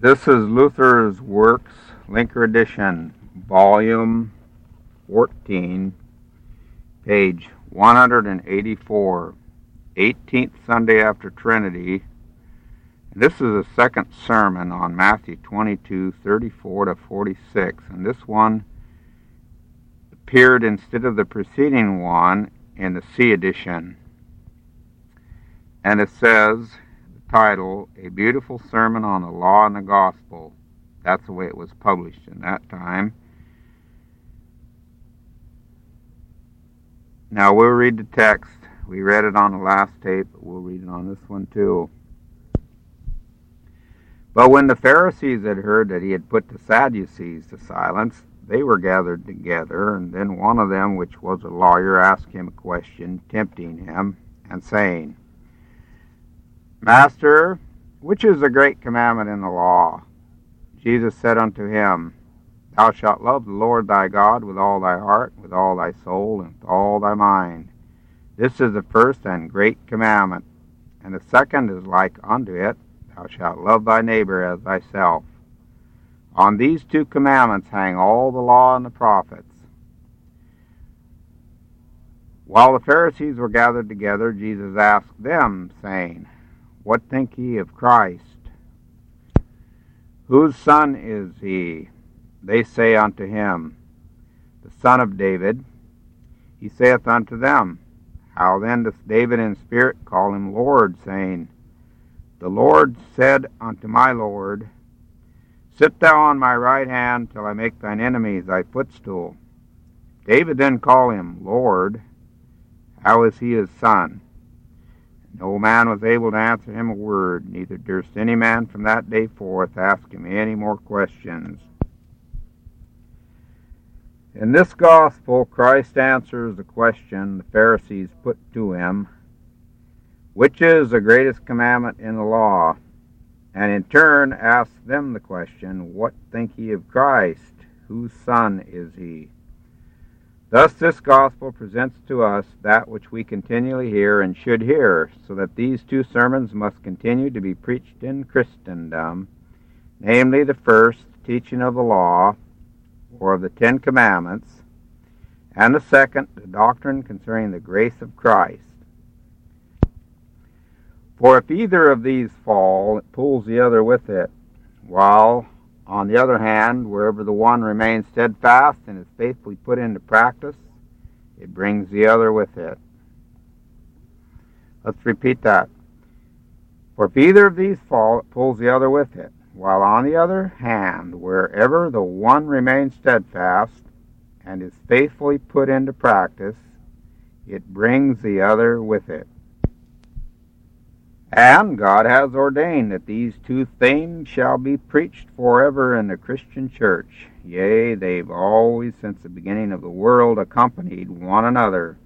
This is Luther's Works, Lenker Edition, Volume 14, page 184, 18th Sunday after Trinity. This is the second sermon on Matthew 22, 34 to 46, and this one appeared instead of the preceding one in the C edition. And it says, title, A Beautiful Sermon on the Law and the Gospel. That's the way it was published in that time. Now we'll read the text. We read it on the last tape, but we'll read it on this one too. But when the Pharisees had heard that he had put the Sadducees to silence, they were gathered together, and then one of them, which was a lawyer, asked him a question, tempting him, and saying, Master, which is the great commandment in the law? Jesus said unto him, Thou shalt love the Lord thy God with all thy heart, with all thy soul, and with all thy mind. This is the first and great commandment. And the second is like unto it, Thou shalt love thy neighbor as thyself. On these two commandments hang all the law and the prophets. While the Pharisees were gathered together, Jesus asked them, saying, What think ye of Christ? Whose son is he? They say unto him, The son of David. He saith unto them, How then doth David in spirit call him Lord, saying, The Lord said unto my Lord, Sit thou on my right hand till I make thine enemies thy footstool. David then called him Lord. How is he his son? No man was able to answer him a word, neither durst any man from that day forth ask him any more questions. In this gospel, Christ answers the question the Pharisees put to him Which is the greatest commandment in the law? and in turn asks them the question, What think ye of Christ? Whose son is he? Thus, this gospel presents to us that which we continually hear and should hear, so that these two sermons must continue to be preached in Christendom, namely, the first, the teaching of the law, or of the Ten Commandments, and the second, the doctrine concerning the grace of Christ. For if either of these fall, it pulls the other with it, while, on the other hand, wherever the one remains steadfast and is faithfully put into practice, it brings the other with it. Let's repeat that. For if either of these fall, it pulls the other with it, while on the other hand, wherever the one remains steadfast and is faithfully put into practice, it brings the other with it. And God has ordained that these two things shall be preached forever in the Christian church. Yea, they've always, since the beginning of the world, accompanied one another.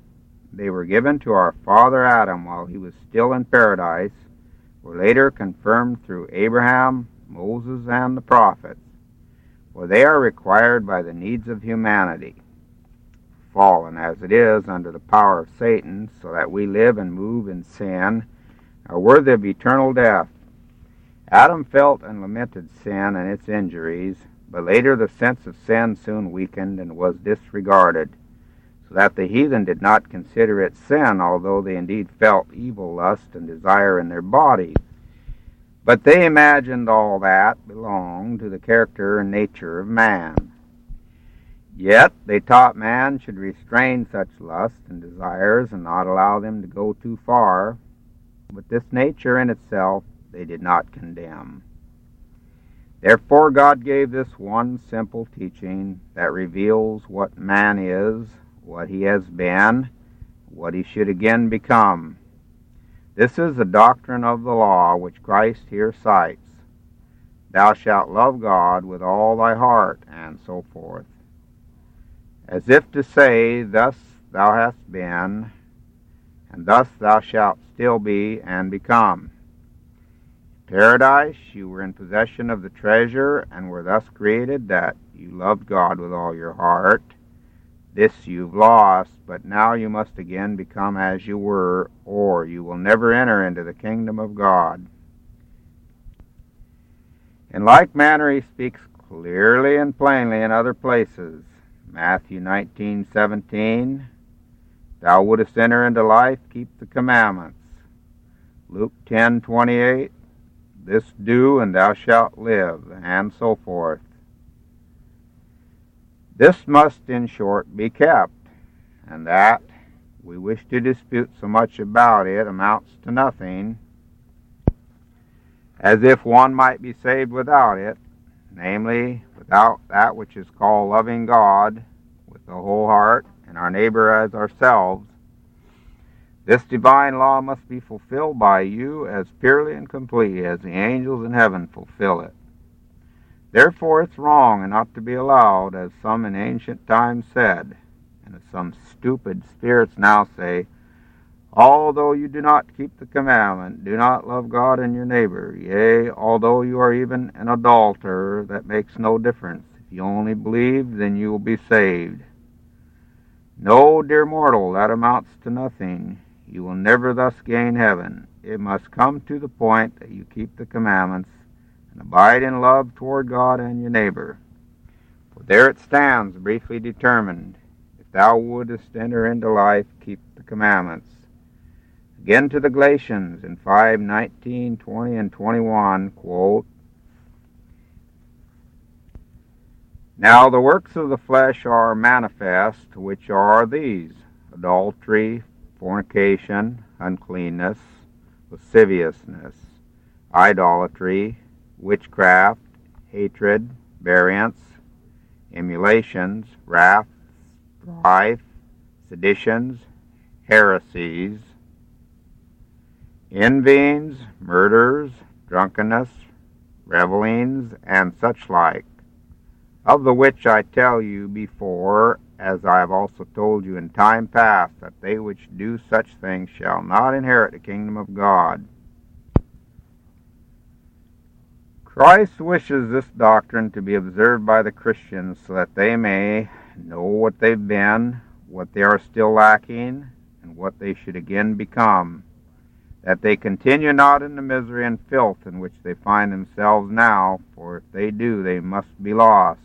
They were given to our father Adam while he was still in paradise, were later confirmed through Abraham, Moses, and the prophets, for they are required by the needs of humanity, fallen as it is under the power of Satan, so that we live and move in sin are worthy of eternal death. Adam felt and lamented sin and its injuries, but later the sense of sin soon weakened and was disregarded, so that the heathen did not consider it sin, although they indeed felt evil lust and desire in their bodies. But they imagined all that belonged to the character and nature of man. Yet they taught man should restrain such lust and desires and not allow them to go too far, but this nature in itself they did not condemn. Therefore, God gave this one simple teaching that reveals what man is, what he has been, what he should again become. This is the doctrine of the law which Christ here cites. Thou shalt love God with all thy heart, and so forth. As if to say, Thus thou hast been, and thus thou shalt still be and become. Paradise, you were in possession of the treasure and were thus created that you loved God with all your heart. This you've lost, but now you must again become as you were, or you will never enter into the kingdom of God. In like manner he speaks clearly and plainly in other places. Matthew 19:17 Thou wouldest enter into life, keep the commandments. Luke 10:28 This do and thou shalt live, and so forth. This must in short be kept, and that we wish to dispute so much about it amounts to nothing, as if one might be saved without it, namely, without that which is called loving God with the whole heart and our neighbor as ourselves. This divine law must be fulfilled by you as purely and completely as the angels in heaven fulfill it. Therefore, it's wrong and ought to be allowed, as some in ancient times said, and as some stupid spirits now say, although you do not keep the commandment, do not love God and your neighbor. Yea, although you are even an adulterer, that makes no difference. If you only believe, then you will be saved. No, dear mortal, that amounts to nothing. You will never thus gain heaven. It must come to the point that you keep the commandments and abide in love toward God and your neighbor. For there it stands, briefly determined. If thou wouldest enter into life, keep the commandments. Again to the Galatians in 5, 19, 20, and 21, quote, Now the works of the flesh are manifest, which are these adultery, fornication, uncleanness, lasciviousness, idolatry, witchcraft, hatred, variance, emulations, wrath, strife, seditions, heresies, envyings, murders, drunkenness, revelings, and such like, of the which I tell you before, as I have also told you in time past, that they which do such things shall not inherit the kingdom of God. Christ wishes this doctrine to be observed by the Christians so that they may know what they've been, what they are still lacking, and what they should again become, that they continue not in the misery and filth in which they find themselves now, for if they do, they must be lost.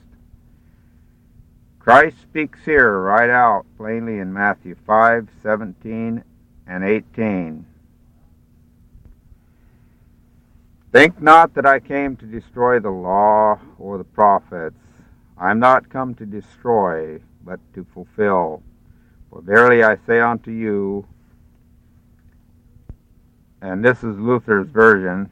Christ speaks here right out plainly in Matthew 5, 17, and 18. Think not that I came to destroy the law or the prophets. I am not come to destroy, but to fulfill. For verily I say unto you, and this is Luther's version,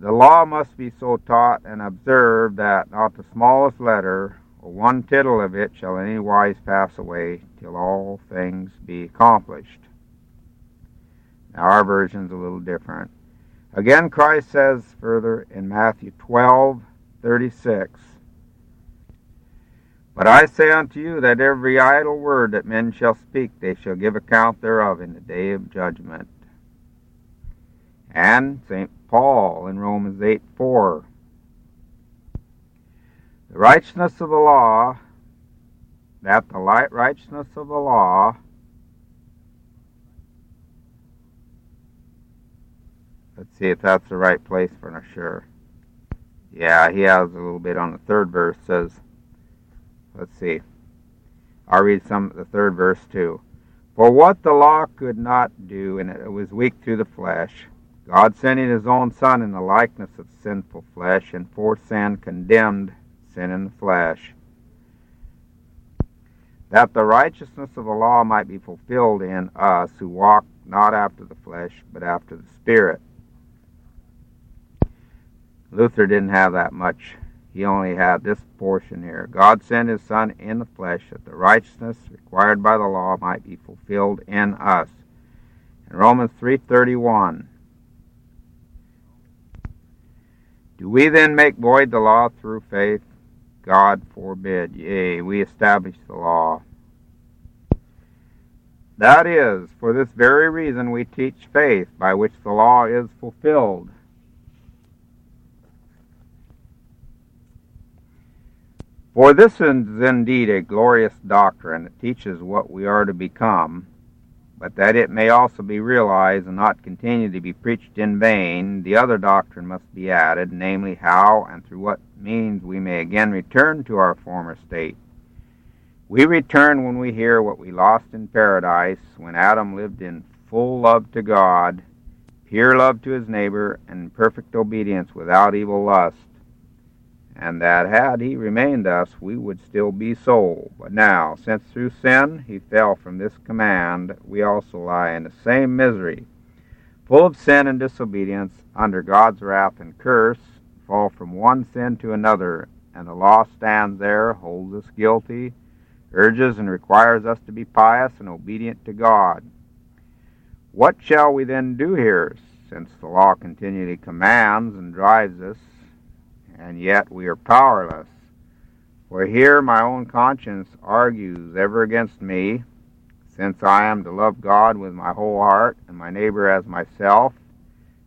the law must be so taught and observed that not the smallest letter or one tittle of it shall in any wise pass away till all things be accomplished. Now our version's a little different. Again, Christ says further in Matthew 12 36, But I say unto you that every idle word that men shall speak, they shall give account thereof in the day of judgment. And St. Paul in Romans 8 4, The righteousness of the law, that the light righteousness of the law Let's see if that's the right place for sure. Yeah, he has a little bit on the third verse. Says, let's see. I'll read some of the third verse too. For what the law could not do, and it was weak through the flesh, God sending his own Son in the likeness of sinful flesh, and for sin condemned sin in the flesh, that the righteousness of the law might be fulfilled in us who walk not after the flesh, but after the Spirit. Luther didn't have that much. He only had this portion here. God sent his Son in the flesh that the righteousness required by the law might be fulfilled in us. In Romans 3.31, Do we then make void the law through faith? God forbid. Yea, we establish the law. That is, for this very reason we teach faith, by which the law is fulfilled. For this is indeed a glorious doctrine. It teaches what we are to become, but that it may also be realized and not continue to be preached in vain, the other doctrine must be added, namely how and through what means we may again return to our former state. We return when we hear what we lost in paradise, when Adam lived in full love to God, pure love to his neighbor, and perfect obedience without evil lust and that had he remained thus, we would still be soul. But now, since through sin he fell from this command, we also lie in the same misery, full of sin and disobedience, under God's wrath and curse, fall from one sin to another, and the law stands there, holds us guilty, urges and requires us to be pious and obedient to God. What shall we then do here, since the law continually commands and drives us, and yet we are powerless. For here my own conscience argues ever against me, since I am to love God with my whole heart and my neighbor as myself,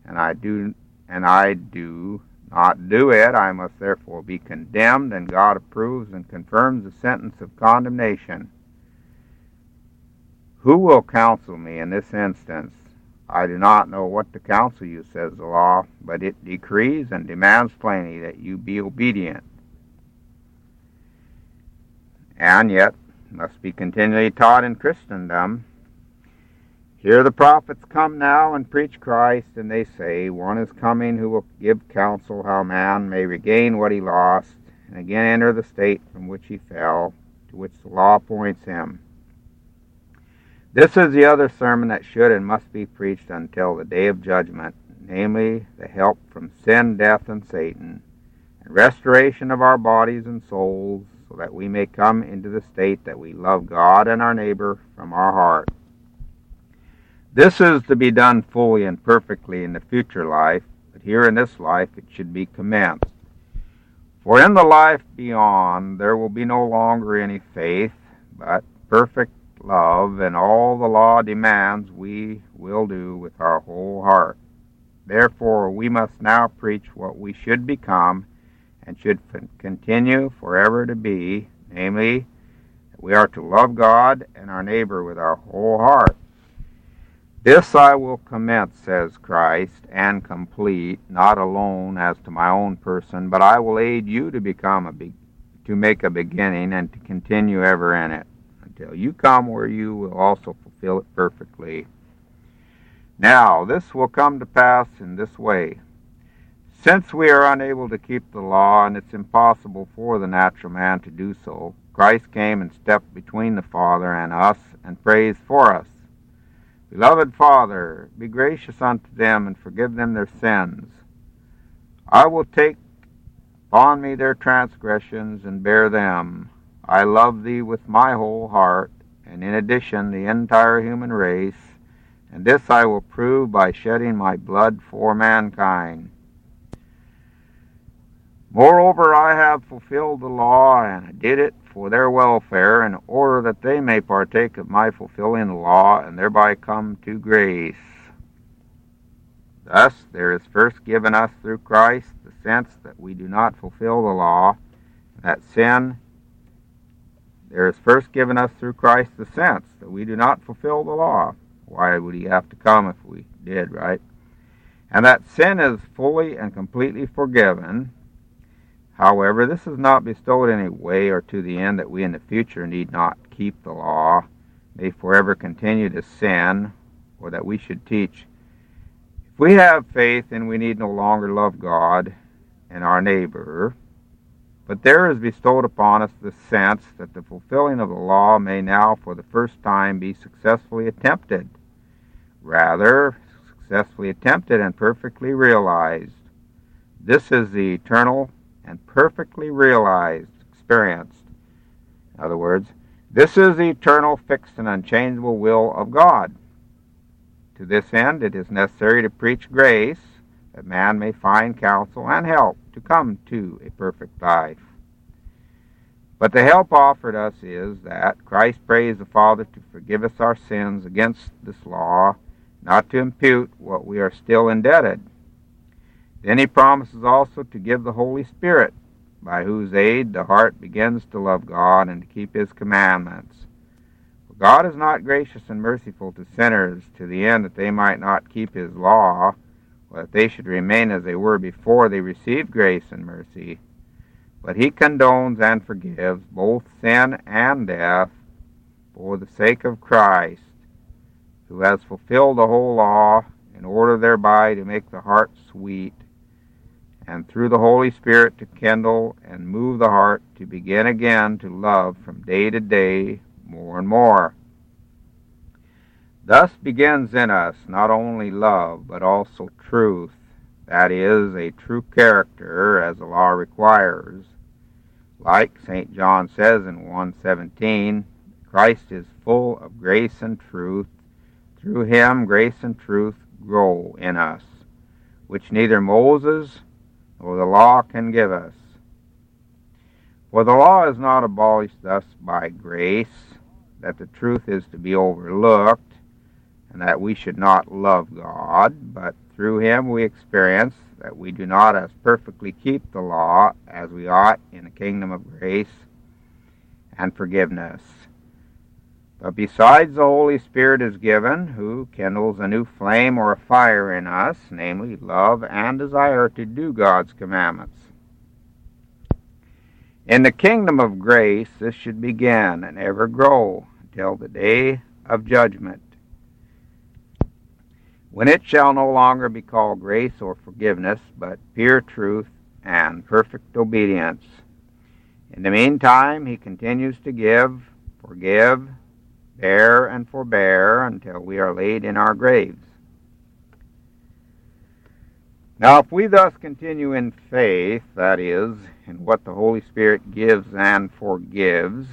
and I do and I do not do it, I must therefore be condemned, and God approves and confirms the sentence of condemnation. Who will counsel me in this instance? I do not know what to counsel you, says the law, but it decrees and demands plainly that you be obedient. And yet must be continually taught in Christendom. Here the prophets come now and preach Christ, and they say, One is coming who will give counsel how man may regain what he lost, and again enter the state from which he fell, to which the law points him. This is the other sermon that should and must be preached until the day of judgment, namely, the help from sin, death, and Satan, and restoration of our bodies and souls, so that we may come into the state that we love God and our neighbor from our heart. This is to be done fully and perfectly in the future life, but here in this life it should be commenced. For in the life beyond there will be no longer any faith, but perfect love and all the law demands we will do with our whole heart. Therefore, we must now preach what we should become and should continue forever to be, namely, that we are to love God and our neighbor with our whole heart. This I will commence, says Christ, and complete, not alone as to my own person, but I will aid you to become a be- to make a beginning and to continue ever in it until you come where you will also fulfill it perfectly. Now, this will come to pass in this way. Since we are unable to keep the law, and it's impossible for the natural man to do so, Christ came and stepped between the Father and us and prays for us. Beloved Father, be gracious unto them and forgive them their sins. I will take upon me their transgressions and bear them. I love thee with my whole heart, and in addition the entire human race, and this I will prove by shedding my blood for mankind. Moreover, I have fulfilled the law, and did it for their welfare, in order that they may partake of my fulfilling the law, and thereby come to grace. Thus, there is first given us through Christ the sense that we do not fulfill the law, that sin there is first given us through Christ the sense that we do not fulfill the law. Why would he have to come if we did, right? And that sin is fully and completely forgiven. However, this is not bestowed in a way or to the end that we in the future need not keep the law, may forever continue to sin, or that we should teach. If we have faith, then we need no longer love God and our neighbor, but there is bestowed upon us the sense that the fulfilling of the law may now for the first time be successfully attempted. Rather, successfully attempted and perfectly realized. This is the eternal and perfectly realized experience. In other words, this is the eternal, fixed, and unchangeable will of God. To this end, it is necessary to preach grace, that man may find counsel and help to come to a perfect life. But the help offered us is that Christ prays the Father to forgive us our sins against this law, not to impute what we are still indebted. Then he promises also to give the Holy Spirit, by whose aid the heart begins to love God and to keep his commandments. For God is not gracious and merciful to sinners to the end that they might not keep his law, that they should remain as they were before they received grace and mercy. But he condones and forgives both sin and death for the sake of Christ, who has fulfilled the whole law in order thereby to make the heart sweet, and through the Holy Spirit to kindle and move the heart to begin again to love from day to day more and more. Thus begins in us not only love, but also truth, that is, a true character as the law requires. Like St. John says in 117, Christ is full of grace and truth. Through him, grace and truth grow in us, which neither Moses nor the law can give us. For the law is not abolished thus by grace, that the truth is to be overlooked, and that we should not love God, but through him we experience that we do not as perfectly keep the law as we ought in the kingdom of grace and forgiveness. But besides the Holy Spirit is given, who kindles a new flame or a fire in us, namely love and desire to do God's commandments. In the kingdom of grace, this should begin and ever grow until the day of judgment, when it shall no longer be called grace or forgiveness, but pure truth and perfect obedience. In the meantime, he continues to give, forgive, bear and forbear until we are laid in our graves. Now, if we thus continue in faith, that is, in what the Holy Spirit gives and forgives,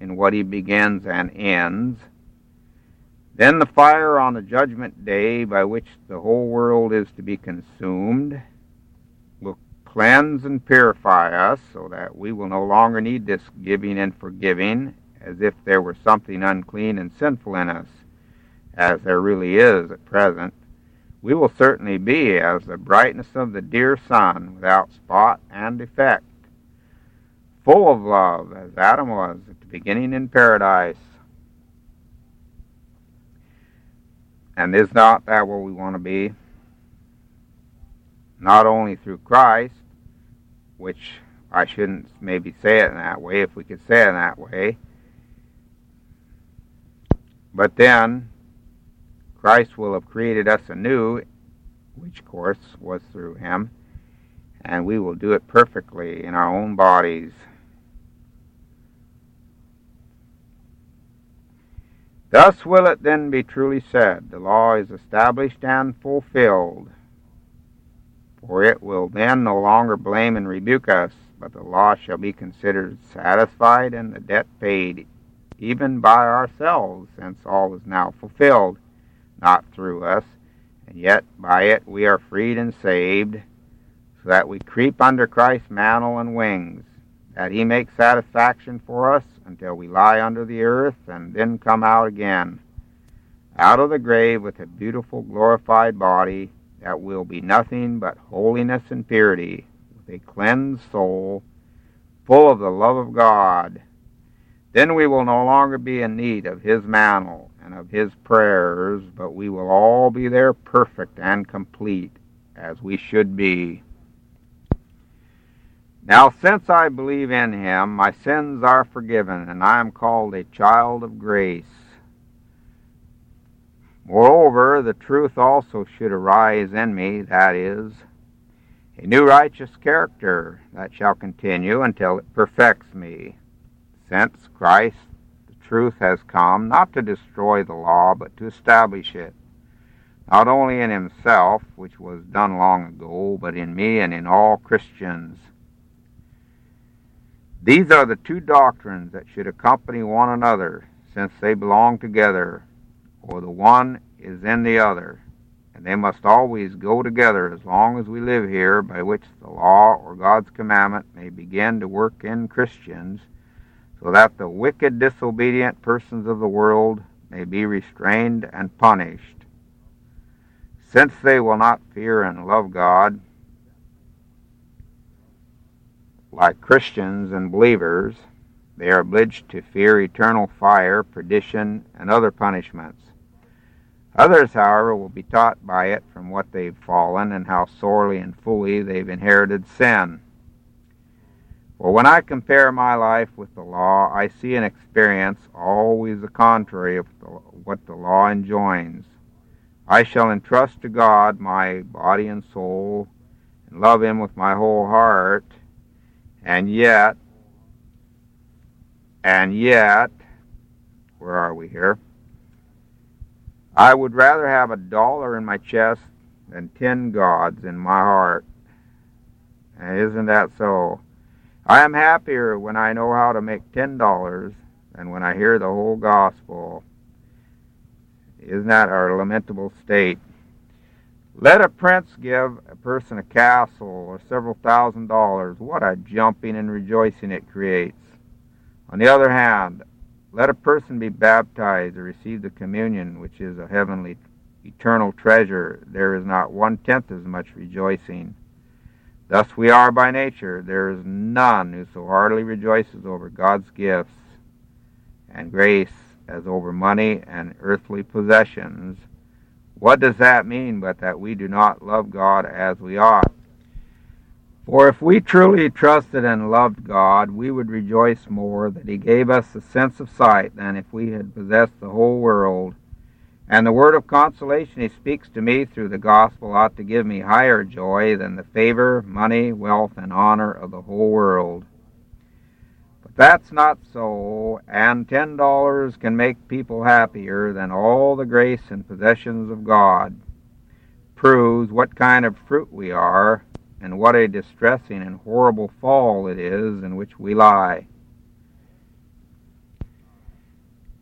in what he begins and ends, then the fire on the judgment day by which the whole world is to be consumed will cleanse and purify us so that we will no longer need this giving and forgiving as if there were something unclean and sinful in us, as there really is at present, we will certainly be as the brightness of the dear sun, without spot and defect, full of love, as Adam was at the beginning in paradise. And is not that where we want to be? Not only through Christ, which I shouldn't maybe say it in that way, if we could say it in that way, but then Christ will have created us anew, which, of course, was through him, and we will do it perfectly in our own bodies. Thus will it then be truly said, The law is established and fulfilled. For it will then no longer blame and rebuke us, but the law shall be considered satisfied and the debt paid even by ourselves, since all is now fulfilled, not through us, and yet by it we are freed and saved, so that we creep under Christ's mantle and wings, that he make satisfaction for us until we lie under the earth and then come out again, out of the grave with a beautiful glorified body that will be nothing but holiness and purity, with a cleansed soul, full of the love of God then we will no longer be in need of his mantle and of his prayers, but we will all be there perfect and complete, as we should be. Now, since I believe in him, my sins are forgiven, and I am called a child of grace. Moreover, the truth also should arise in me, that is, a new righteous character that shall continue until it perfects me since Christ, the truth, has come, not to destroy the law, but to establish it, not only in himself, which was done long ago, but in me and in all Christians. These are the two doctrines that should accompany one another, since they belong together, or the one is in the other, and they must always go together as long as we live here, by which the law or God's commandment may begin to work in Christians so that the wicked, disobedient persons of the world may be restrained and punished. Since they will not fear and love God, like Christians and believers, they are obliged to fear eternal fire, perdition, and other punishments. Others, however, will be taught by it from what they've fallen and how sorely and fully they've inherited sin. For when I compare my life with the law, I see an experience always the contrary of the, what the law enjoins. I shall entrust to God my body and soul and love Him with my whole heart, and yet, and yet, where are we here? I would rather have a dollar in my chest than ten gods in my heart. Isn't that so? I am happier when I know how to make ten dollars than when I hear the whole gospel. Isn't that our lamentable state? Let a prince give a person a castle or several thousand dollars. What a jumping and rejoicing it creates. On the other hand, let a person be baptized or receive the communion, which is a heavenly, eternal treasure. There is not one tenth as much rejoicing. Thus we are by nature. There is none who so heartily rejoices over God's gifts and grace as over money and earthly possessions. What does that mean but that we do not love God as we ought? For if we truly trusted and loved God, we would rejoice more that He gave us a sense of sight than if we had possessed the whole world. And the word of consolation He speaks to me through the gospel ought to give me higher joy than the favor, money, wealth, and honor of the whole world. That's not so, and ten dollars can make people happier than all the grace and possessions of God. Proves what kind of fruit we are, and what a distressing and horrible fall it is in which we lie.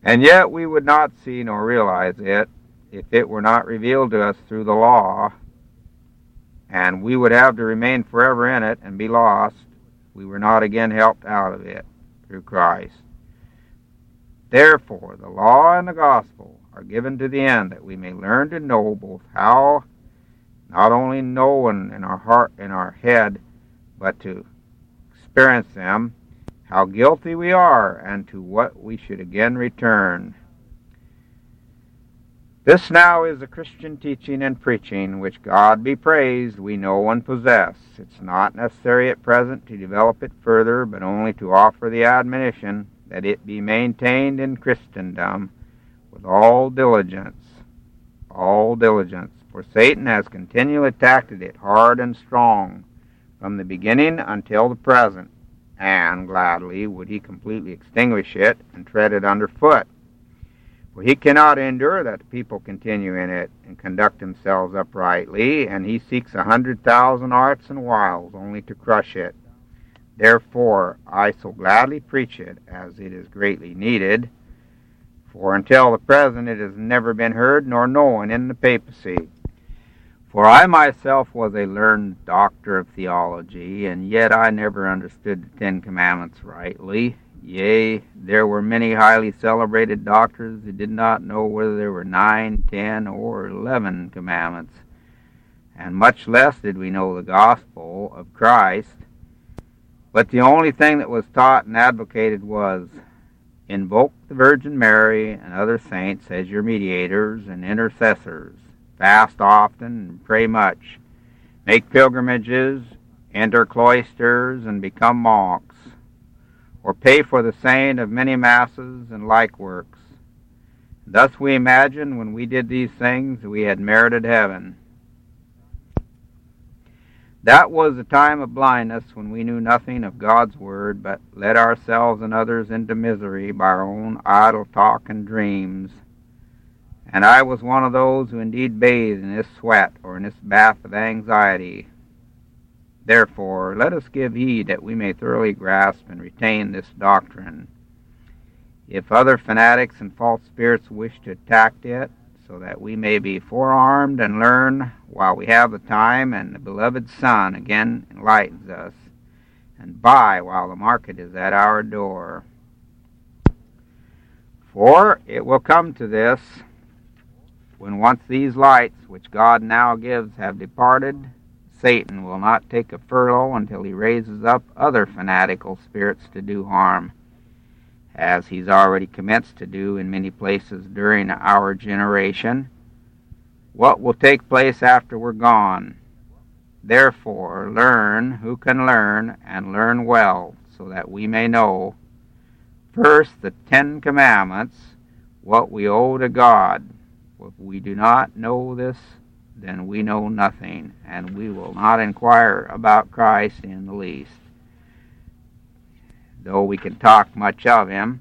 And yet we would not see nor realize it if it were not revealed to us through the law, and we would have to remain forever in it and be lost. We were not again helped out of it through Christ. Therefore, the law and the gospel are given to the end that we may learn to know both how, not only know in, in our heart, in our head, but to experience them, how guilty we are, and to what we should again return. This now is the Christian teaching and preaching, which God be praised, we know and possess. It's not necessary at present to develop it further, but only to offer the admonition that it be maintained in Christendom with all diligence. All diligence. For Satan has continually attacked it hard and strong from the beginning until the present, and gladly would he completely extinguish it and tread it under foot for he cannot endure that the people continue in it and conduct themselves uprightly, and he seeks a hundred thousand arts and wiles only to crush it. Therefore, I so gladly preach it, as it is greatly needed. For until the present it has never been heard nor known in the papacy. For I myself was a learned doctor of theology, and yet I never understood the Ten Commandments rightly, Yea, there were many highly celebrated doctors who did not know whether there were nine, ten, or eleven commandments, and much less did we know the gospel of Christ. But the only thing that was taught and advocated was invoke the Virgin Mary and other saints as your mediators and intercessors, fast often and pray much, make pilgrimages, enter cloisters, and become monks or pay for the saying of many masses and like works. Thus we imagine when we did these things we had merited heaven. That was a time of blindness when we knew nothing of God's word, but led ourselves and others into misery by our own idle talk and dreams. And I was one of those who indeed bathed in this sweat or in this bath of anxiety, Therefore, let us give heed that we may thoroughly grasp and retain this doctrine. If other fanatics and false spirits wish to attack it, so that we may be forearmed and learn while we have the time, and the beloved Son again enlightens us, and buy while the market is at our door. For it will come to this, when once these lights which God now gives have departed, Satan will not take a furlough until he raises up other fanatical spirits to do harm. as he's already commenced to do in many places during our generation. What will take place after we're gone? Therefore, learn who can learn, and learn well, so that we may know first the Ten Commandments, what we owe to God. If we do not know this, then we know nothing, and we will not inquire about Christ in the least. Though we can talk much of him,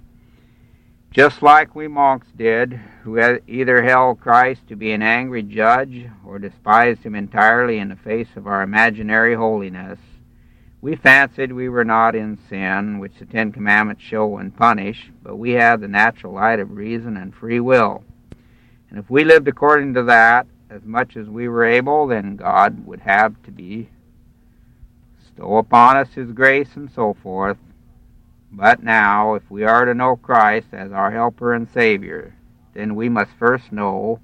just like we monks did, who either held Christ to be an angry judge or despised him entirely in the face of our imaginary holiness. We fancied we were not in sin, which the Ten Commandments show and punish, but we had the natural light of reason and free will. And if we lived according to that, as much as we were able, then God would have to be bestow upon us His grace and so forth. But now, if we are to know Christ as our helper and Savior, then we must first know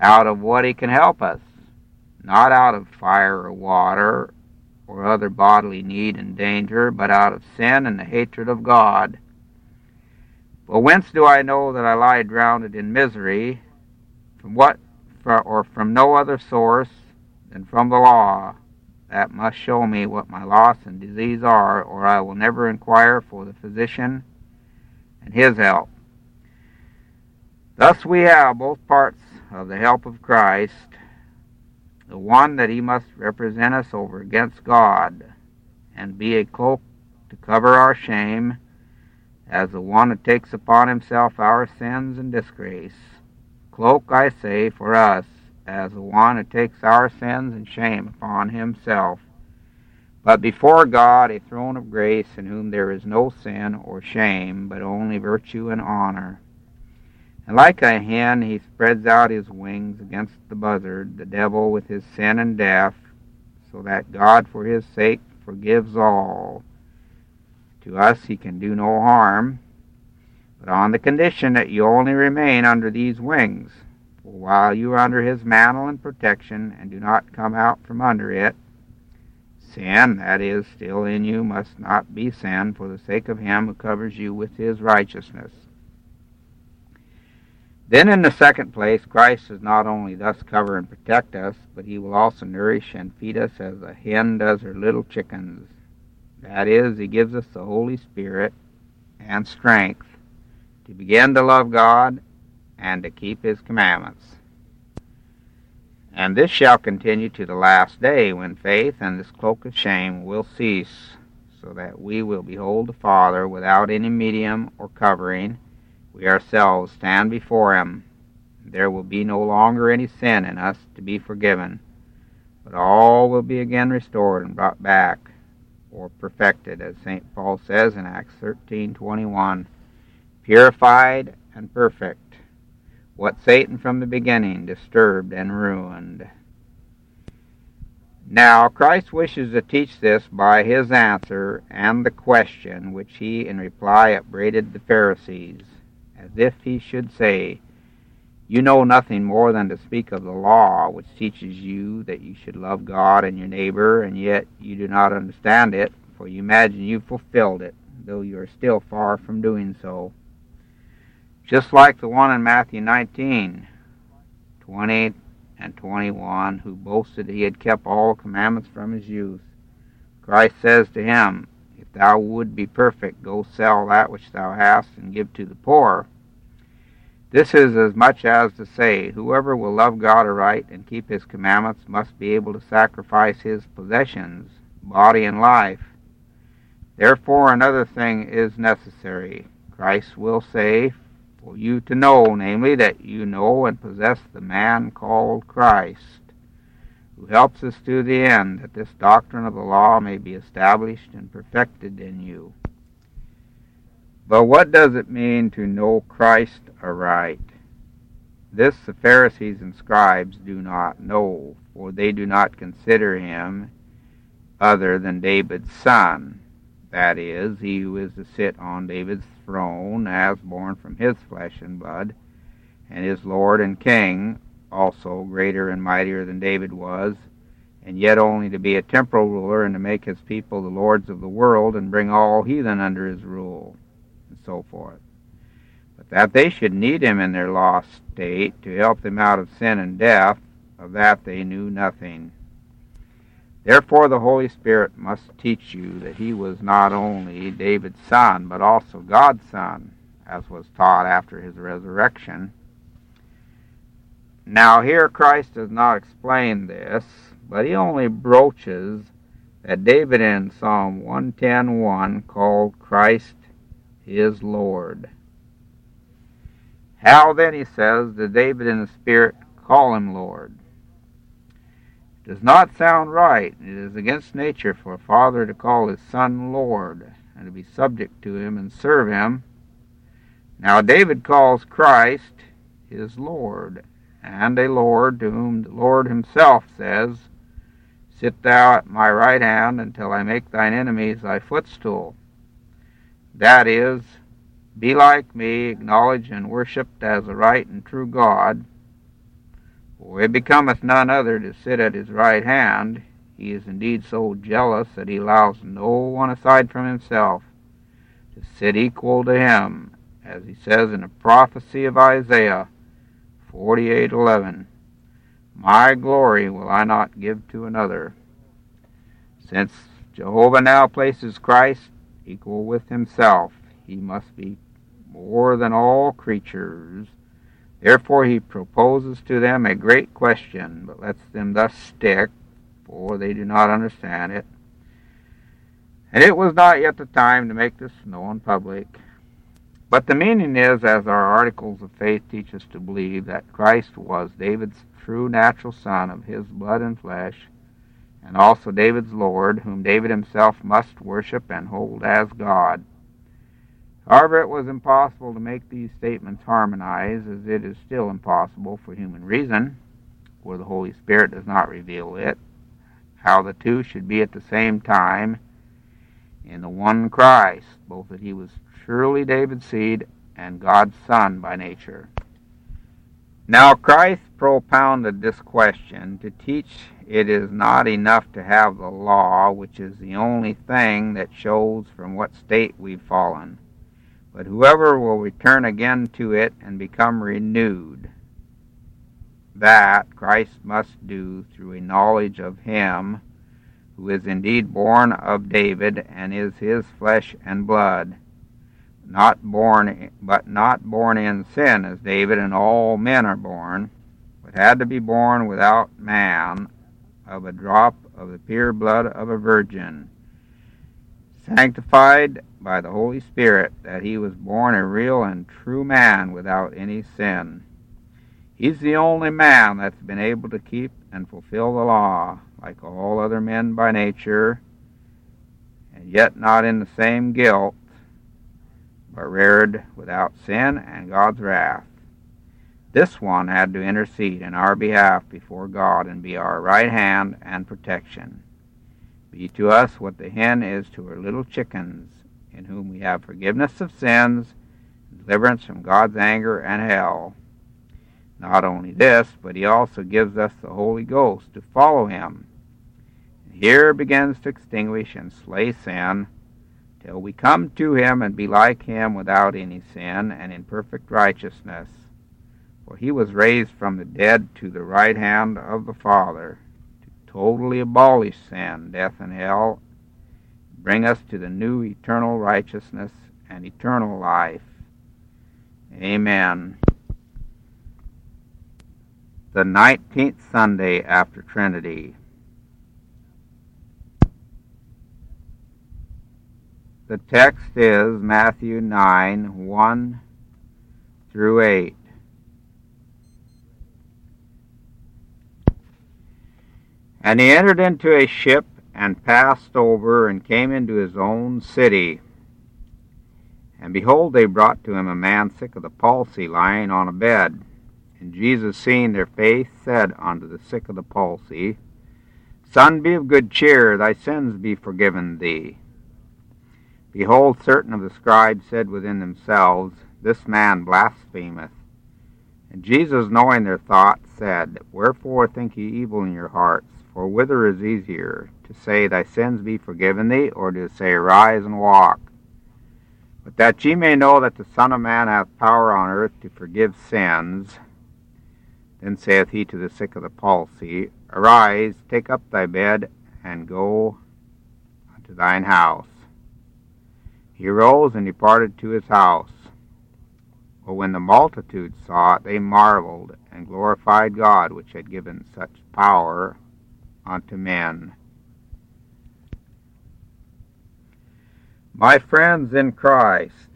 out of what He can help us, not out of fire or water or other bodily need and danger, but out of sin and the hatred of God. But whence do I know that I lie drowned in misery? From what, or from no other source than from the law? That must show me what my loss and disease are, or I will never inquire for the physician and his help. Thus we have both parts of the help of Christ, the one that he must represent us over against God and be a cloak to cover our shame, as the one that takes upon himself our sins and disgrace. Cloak, I say, for us, as the one who takes our sins and shame upon himself. But before God a throne of grace in whom there is no sin or shame, but only virtue and honor. And like a hen he spreads out his wings against the buzzard, the devil with his sin and death, so that God for his sake forgives all. To us he can do no harm, but on the condition that you only remain under these wings For while you are under his mantle and protection and do not come out from under it, sin that is still in you must not be sin for the sake of him who covers you with his righteousness. Then, in the second place, Christ does not only thus cover and protect us, but he will also nourish and feed us as a hen does her little chickens. That is, he gives us the Holy Spirit and strength to begin to love God and to keep his commandments. And this shall continue to the last day, when faith and this cloak of shame will cease, so that we will behold the Father without any medium or covering. We ourselves stand before him. There will be no longer any sin in us to be forgiven, but all will be again restored and brought back or perfected, as St. Paul says in Acts 13:21, purified and perfect what Satan from the beginning disturbed and ruined. Now, Christ wishes to teach this by his answer and the question which he in reply upbraided the Pharisees, as if he should say, You know nothing more than to speak of the law, which teaches you that you should love God and your neighbor, and yet you do not understand it, for you imagine you fulfilled it, though you are still far from doing so just like the one in Matthew 19, 20 and 21, who boasted he had kept all commandments from his youth. Christ says to him, If thou would be perfect, go sell that which thou hast and give to the poor. This is as much as to say, Whoever will love God aright and keep his commandments must be able to sacrifice his possessions, body and life. Therefore, another thing is necessary. Christ will say, for you to know, namely, that you know and possess the man called Christ, who helps us to the end, that this doctrine of the law may be established and perfected in you. But what does it mean to know Christ aright? This the Pharisees and scribes do not know, for they do not consider him other than David's son that is, he who is to sit on David's throne as born from his flesh and blood, and his Lord and King, also greater and mightier than David was, and yet only to be a temporal ruler and to make his people the lords of the world and bring all heathen under his rule. And so forth. But that they should need him in their lost state to help them out of sin and death, of that they knew nothing. Therefore, the Holy Spirit must teach you that he was not only David's son, but also God's son, as was taught after his resurrection. Now, here Christ does not explain this, but he only broaches that David in Psalm 110.1 called Christ his Lord. How then, he says, did David in the Spirit call him Lord? Does not sound right. It is against nature for a father to call his son Lord and to be subject to him and serve him. Now David calls Christ his Lord, and a Lord to whom the Lord himself says, Sit thou at my right hand until I make thine enemies thy footstool. That is, be like me, acknowledged and worshipped as a right and true God. For it becometh none other to sit at his right hand. He is indeed so jealous that he allows no one aside from himself to sit equal to him, as he says in the prophecy of Isaiah 48:11. My glory will I not give to another. Since Jehovah now places Christ equal with himself, he must be more than all creatures. Therefore he proposes to them a great question, but lets them thus stick, for they do not understand it. And it was not yet the time to make this known public. But the meaning is, as our articles of faith teach us to believe, that Christ was David's true natural son of his blood and flesh, and also David's Lord, whom David himself must worship and hold as God. However, it was impossible to make these statements harmonize, as it is still impossible for human reason, where the Holy Spirit does not reveal it, how the two should be at the same time in the one Christ, both that he was truly David's seed and God's son by nature. Now Christ propounded this question to teach it is not enough to have the law, which is the only thing that shows from what state we've fallen, but whoever will return again to it and become renewed. That Christ must do through a knowledge of Him who is indeed born of David and is his flesh and blood not born, but not born in sin as David and all men are born, but had to be born without man of a drop of the pure blood of a virgin, sanctified by the Holy Spirit, that he was born a real and true man without any sin. He's the only man that's been able to keep and fulfill the law, like all other men by nature, and yet not in the same guilt but reared without sin and God's wrath. This one had to intercede in our behalf before God and be our right hand and protection. Be to us what the hen is to her little chickens, in whom we have forgiveness of sins, deliverance from God's anger and hell. Not only this, but he also gives us the Holy Ghost to follow him. And here begins to extinguish and slay sin till we come to him and be like him without any sin and in perfect righteousness. For he was raised from the dead to the right hand of the Father, to totally abolish sin, death, and hell, bring us to the new eternal righteousness and eternal life. Amen. The nineteenth Sunday after Trinity. The text is Matthew 9 1 through 8. And he entered into a ship and passed over and came into his own city. And behold, they brought to him a man sick of the palsy, lying on a bed. And Jesus, seeing their faith, said unto the sick of the palsy, Son, be of good cheer, thy sins be forgiven thee. Behold, certain of the scribes said within themselves, This man blasphemeth. And Jesus, knowing their thoughts, said, Wherefore think ye evil in your hearts? For whither is easier, to say, Thy sins be forgiven thee, or to say, Arise and walk? But that ye may know that the Son of Man hath power on earth to forgive sins, then saith he to the sick of the palsy, Arise, take up thy bed, and go unto thine house. He arose and departed to his house. But when the multitude saw it, they marveled and glorified God, which had given such power unto men. My friends in Christ,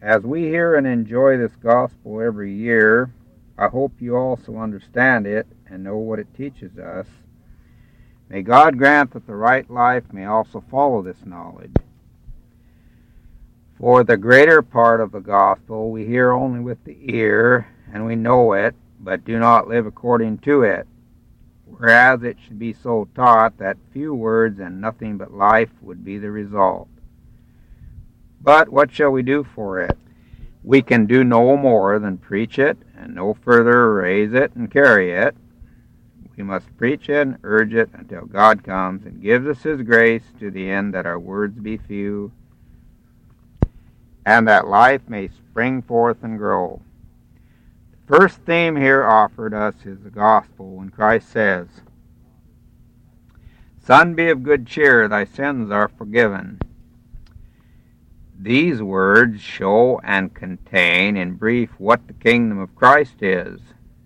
as we hear and enjoy this gospel every year, I hope you also understand it and know what it teaches us. May God grant that the right life may also follow this knowledge. For the greater part of the gospel we hear only with the ear, and we know it, but do not live according to it. Whereas it should be so taught that few words and nothing but life would be the result. But what shall we do for it? We can do no more than preach it, and no further raise it and carry it. We must preach it and urge it until God comes and gives us His grace to the end that our words be few and that life may spring forth and grow. The first theme here offered us is the gospel when Christ says, Son, be of good cheer, thy sins are forgiven. These words show and contain in brief what the kingdom of Christ is,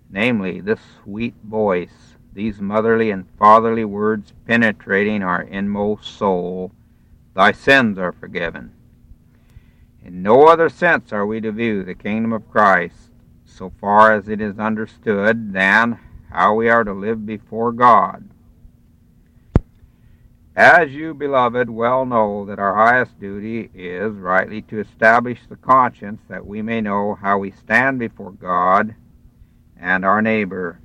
namely, this sweet voice, these motherly and fatherly words penetrating our inmost soul, Thy sins are forgiven. In no other sense are we to view the kingdom of Christ, so far as it is understood, than how we are to live before God. As you, beloved, well know that our highest duty is rightly to establish the conscience that we may know how we stand before God and our neighbor.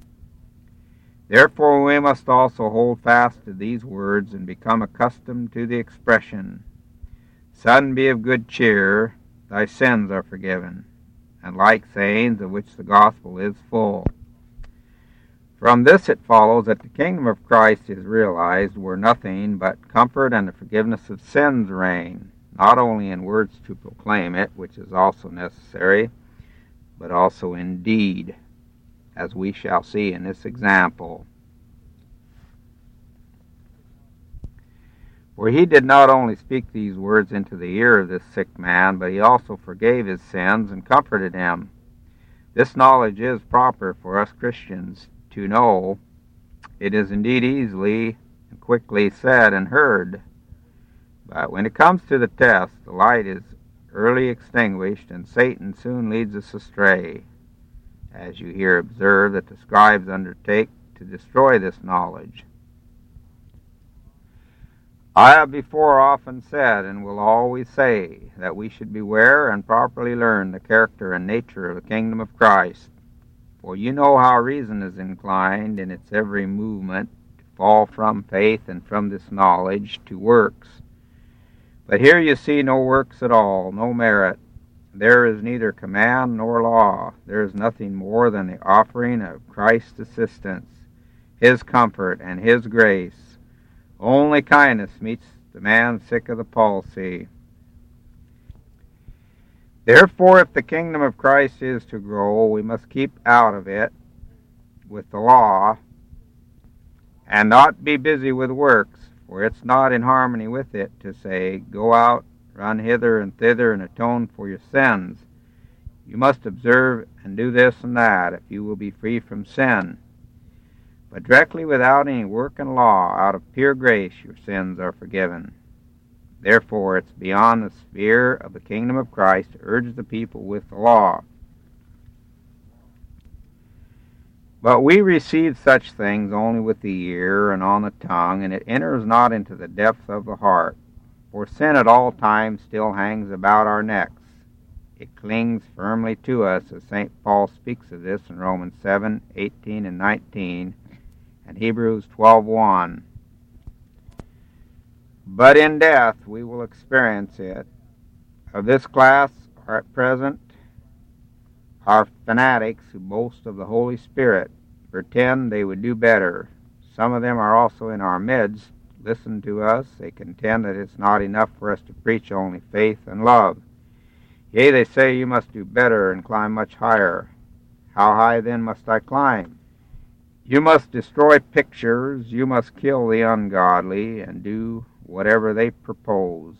Therefore, we must also hold fast to these words and become accustomed to the expression Son, be of good cheer, thy sins are forgiven, and like sayings of which the gospel is full. From this it follows that the kingdom of Christ is realized where nothing but comfort and the forgiveness of sins reign, not only in words to proclaim it, which is also necessary, but also in deed, as we shall see in this example. For he did not only speak these words into the ear of this sick man, but he also forgave his sins and comforted him. This knowledge is proper for us Christians to know. It is indeed easily and quickly said and heard. But when it comes to the test, the light is early extinguished, and Satan soon leads us astray. As you here observe that the scribes undertake to destroy this knowledge. I have before often said, and will always say, that we should beware and properly learn the character and nature of the kingdom of Christ. For you know how reason is inclined in its every movement to fall from faith and from this knowledge to works. But here you see no works at all, no merit. There is neither command nor law. There is nothing more than the offering of Christ's assistance, His comfort, and His grace only kindness meets the man sick of the palsy. Therefore, if the kingdom of Christ is to grow, we must keep out of it with the law and not be busy with works, for it's not in harmony with it to say, Go out, run hither and thither, and atone for your sins. You must observe and do this and that if you will be free from sin. But directly without any work and law, out of pure grace, your sins are forgiven. Therefore, it's beyond the sphere of the kingdom of Christ to urge the people with the law. But we receive such things only with the ear and on the tongue, and it enters not into the depth of the heart. For sin at all times still hangs about our necks. It clings firmly to us, as St. Paul speaks of this in Romans 7 18 and 19 and Hebrews 12:1. But in death we will experience it. Of this class are at present our fanatics who boast of the Holy Spirit, pretend they would do better. Some of them are also in our midst. Listen to us. They contend that it's not enough for us to preach only faith and love. Yea, they say you must do better and climb much higher. How high then must I climb? You must destroy pictures, you must kill the ungodly, and do whatever they propose.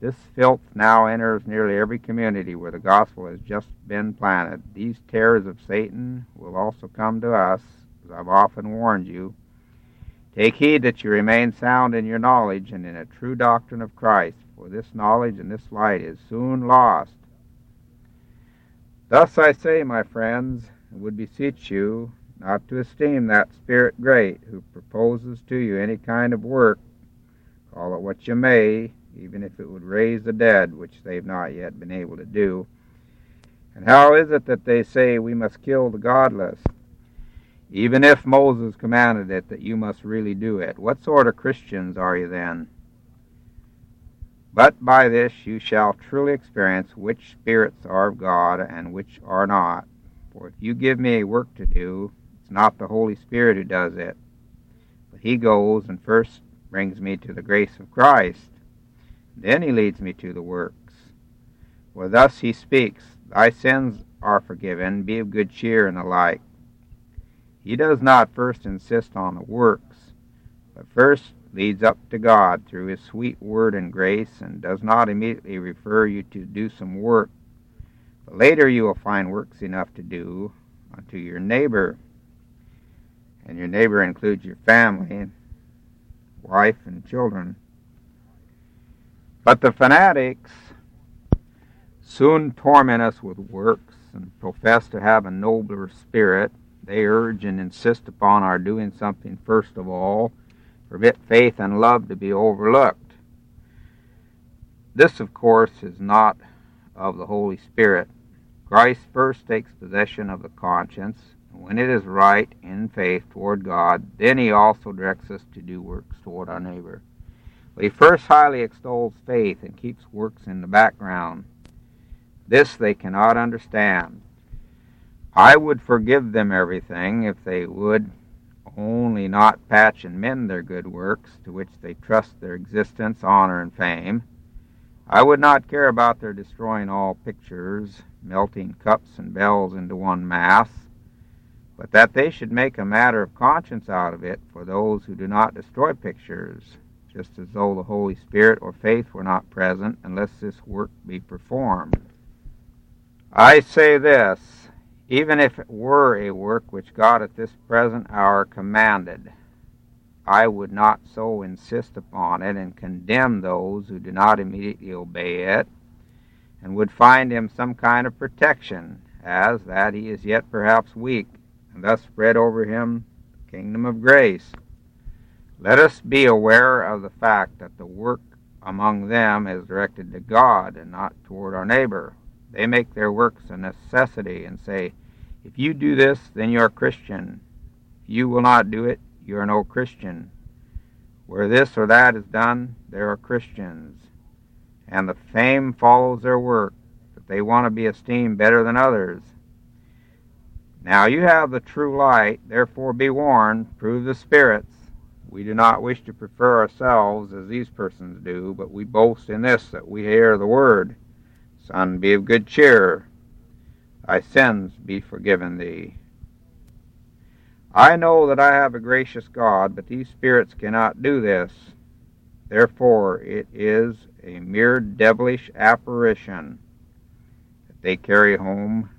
This filth now enters nearly every community where the gospel has just been planted. These terrors of Satan will also come to us, as I've often warned you. Take heed that you remain sound in your knowledge and in a true doctrine of Christ, for this knowledge and this light is soon lost. Thus I say, my friends, and would beseech you not to esteem that spirit great who proposes to you any kind of work, call it what you may, even if it would raise the dead, which they've not yet been able to do. And how is it that they say we must kill the godless? Even if Moses commanded it, that you must really do it. What sort of Christians are you then? But by this you shall truly experience which spirits are of God and which are not. For if you give me a work to do, it's not the Holy Spirit who does it, but he goes and first brings me to the grace of Christ. Then he leads me to the works. For thus he speaks, Thy sins are forgiven, be of good cheer, and the like. He does not first insist on the works, but first leads up to God through his sweet word and grace and does not immediately refer you to do some work. But later you will find works enough to do unto your neighbor. And your neighbor includes your family, wife, and children. But the fanatics soon torment us with works and profess to have a nobler spirit. They urge and insist upon our doing something first of all permit faith and love to be overlooked. This, of course, is not of the Holy Spirit. Christ first takes possession of the conscience, when it is right in faith toward God, then he also directs us to do works toward our neighbor. But he first highly extols faith and keeps works in the background. This they cannot understand. I would forgive them everything if they would only not patch and mend their good works, to which they trust their existence, honor, and fame. I would not care about their destroying all pictures, melting cups and bells into one mass, but that they should make a matter of conscience out of it for those who do not destroy pictures, just as though the Holy Spirit or faith were not present unless this work be performed. I say this even if it were a work which God at this present hour commanded, I would not so insist upon it and condemn those who do not immediately obey it, and would find him some kind of protection, as that he is yet perhaps weak, and thus spread over him the kingdom of grace. Let us be aware of the fact that the work among them is directed to God and not toward our neighbor. They make their works a necessity and say, if you do this, then you're a Christian. If you will not do it, you're no Christian. Where this or that is done, there are Christians. And the fame follows their work, that they want to be esteemed better than others. Now you have the true light, therefore be warned, prove the spirits. We do not wish to prefer ourselves as these persons do, but we boast in this, that we hear the word. Son, be of good cheer thy sins be forgiven thee. I know that I have a gracious God, but these spirits cannot do this. Therefore, it is a mere devilish apparition that they carry home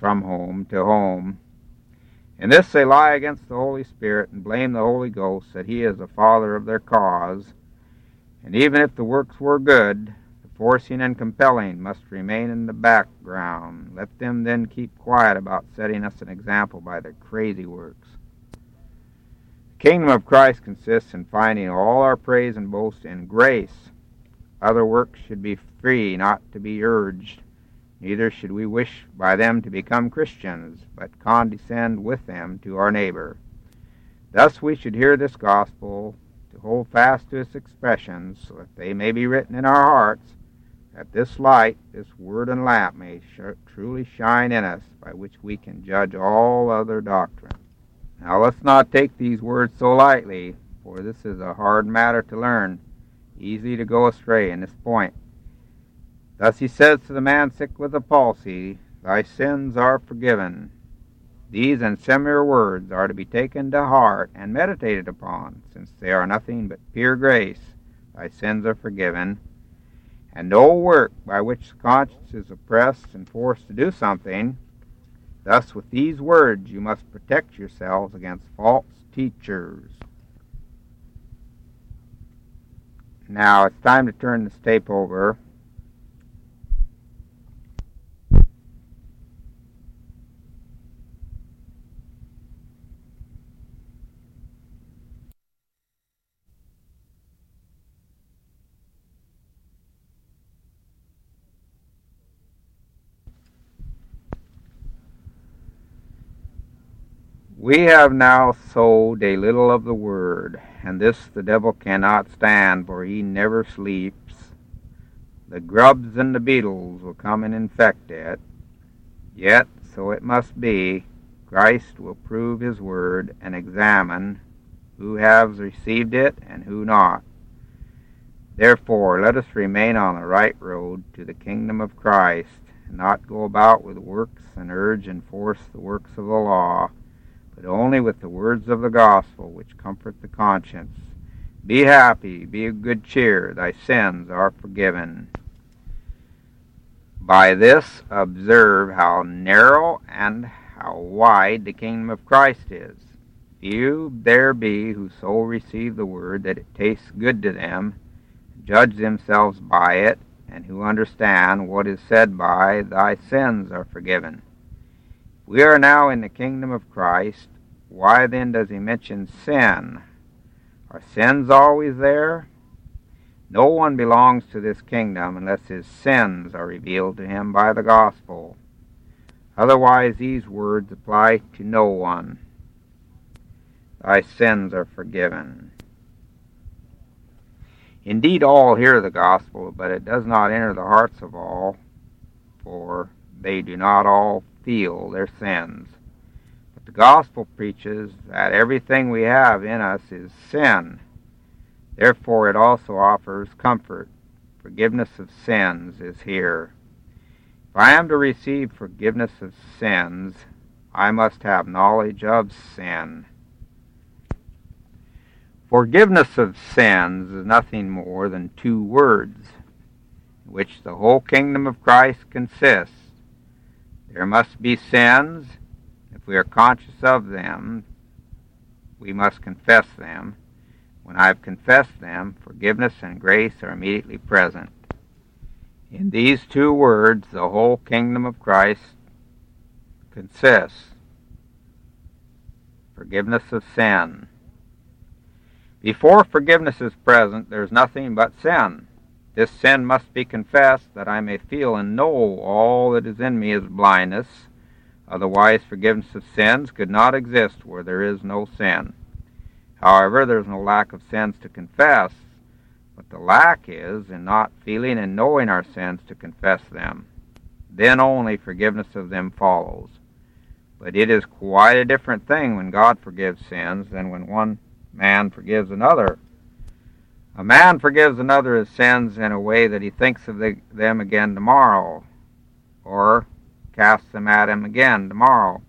from home to home. In this they lie against the Holy Spirit and blame the Holy Ghost that he is the father of their cause. And even if the works were good, the forcing and compelling must remain in the background. Let them then keep quiet about setting us an example by their crazy works. The kingdom of Christ consists in finding all our praise and boast in grace. Other works should be free, not to be urged. Neither should we wish by them to become Christians, but condescend with them to our neighbor. Thus we should hear this gospel, to hold fast to its expressions, so that they may be written in our hearts, that this light, this word and lamp, may sh- truly shine in us, by which we can judge all other doctrine. Now let's not take these words so lightly, for this is a hard matter to learn, easy to go astray in this point. Thus he says to the man sick with the palsy, Thy sins are forgiven. These and similar words are to be taken to heart and meditated upon, since they are nothing but pure grace. Thy sins are forgiven. And no work by which the conscience is oppressed and forced to do something. Thus, with these words, you must protect yourselves against false teachers. Now it's time to turn this tape over We have now sowed a little of the word, and this the devil cannot stand, for he never sleeps. The grubs and the beetles will come and infect it. Yet, so it must be, Christ will prove his word and examine who has received it and who not. Therefore, let us remain on the right road to the kingdom of Christ, and not go about with works and urge and force the works of the law but only with the words of the gospel which comfort the conscience. Be happy, be of good cheer, thy sins are forgiven. By this observe how narrow and how wide the kingdom of Christ is. Few there be who so receive the word that it tastes good to them, judge themselves by it, and who understand what is said by, Thy sins are forgiven. We are now in the kingdom of Christ. Why then does he mention sin? Are sins always there? No one belongs to this kingdom unless his sins are revealed to him by the gospel. Otherwise, these words apply to no one. Thy sins are forgiven. Indeed, all hear the gospel, but it does not enter the hearts of all, for they do not all feel their sins. But the gospel preaches that everything we have in us is sin. Therefore, it also offers comfort. Forgiveness of sins is here. If I am to receive forgiveness of sins, I must have knowledge of sin. Forgiveness of sins is nothing more than two words, in which the whole kingdom of Christ consists. There must be sins. If we are conscious of them, we must confess them. When I have confessed them, forgiveness and grace are immediately present. In these two words, the whole kingdom of Christ consists. Forgiveness of sin. Before forgiveness is present, there is nothing but sin. This sin must be confessed that I may feel and know all that is in me is blindness. Otherwise, forgiveness of sins could not exist where there is no sin. However, there is no lack of sins to confess, but the lack is in not feeling and knowing our sins to confess them. Then only forgiveness of them follows. But it is quite a different thing when God forgives sins than when one man forgives another. A man forgives another his sins in a way that he thinks of the, them again tomorrow, or casts them at him again tomorrow.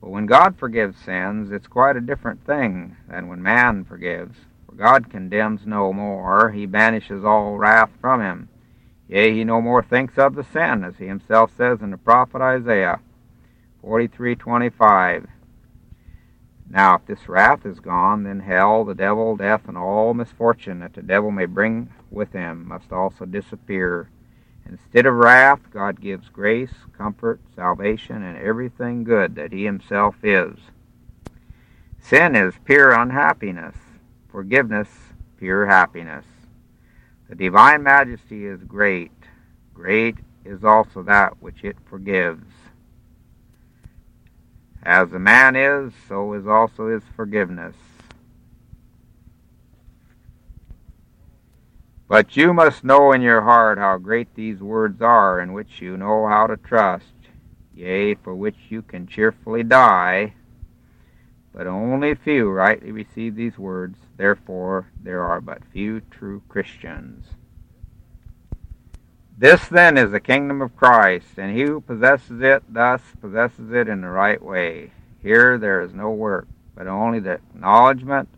But when God forgives sins, it's quite a different thing than when man forgives. For God condemns no more, he banishes all wrath from him. Yea, he no more thinks of the sin, as he himself says in the prophet Isaiah 43:25. Now, if this wrath is gone, then hell, the devil, death, and all misfortune that the devil may bring with him must also disappear. Instead of wrath, God gives grace, comfort, salvation, and everything good that He Himself is. Sin is pure unhappiness, forgiveness, pure happiness. The divine majesty is great. Great is also that which it forgives. As a man is, so is also his forgiveness. But you must know in your heart how great these words are, in which you know how to trust, yea, for which you can cheerfully die. But only few rightly receive these words, therefore there are but few true Christians. This then is the kingdom of Christ, and he who possesses it thus possesses it in the right way. Here there is no work, but only the acknowledgement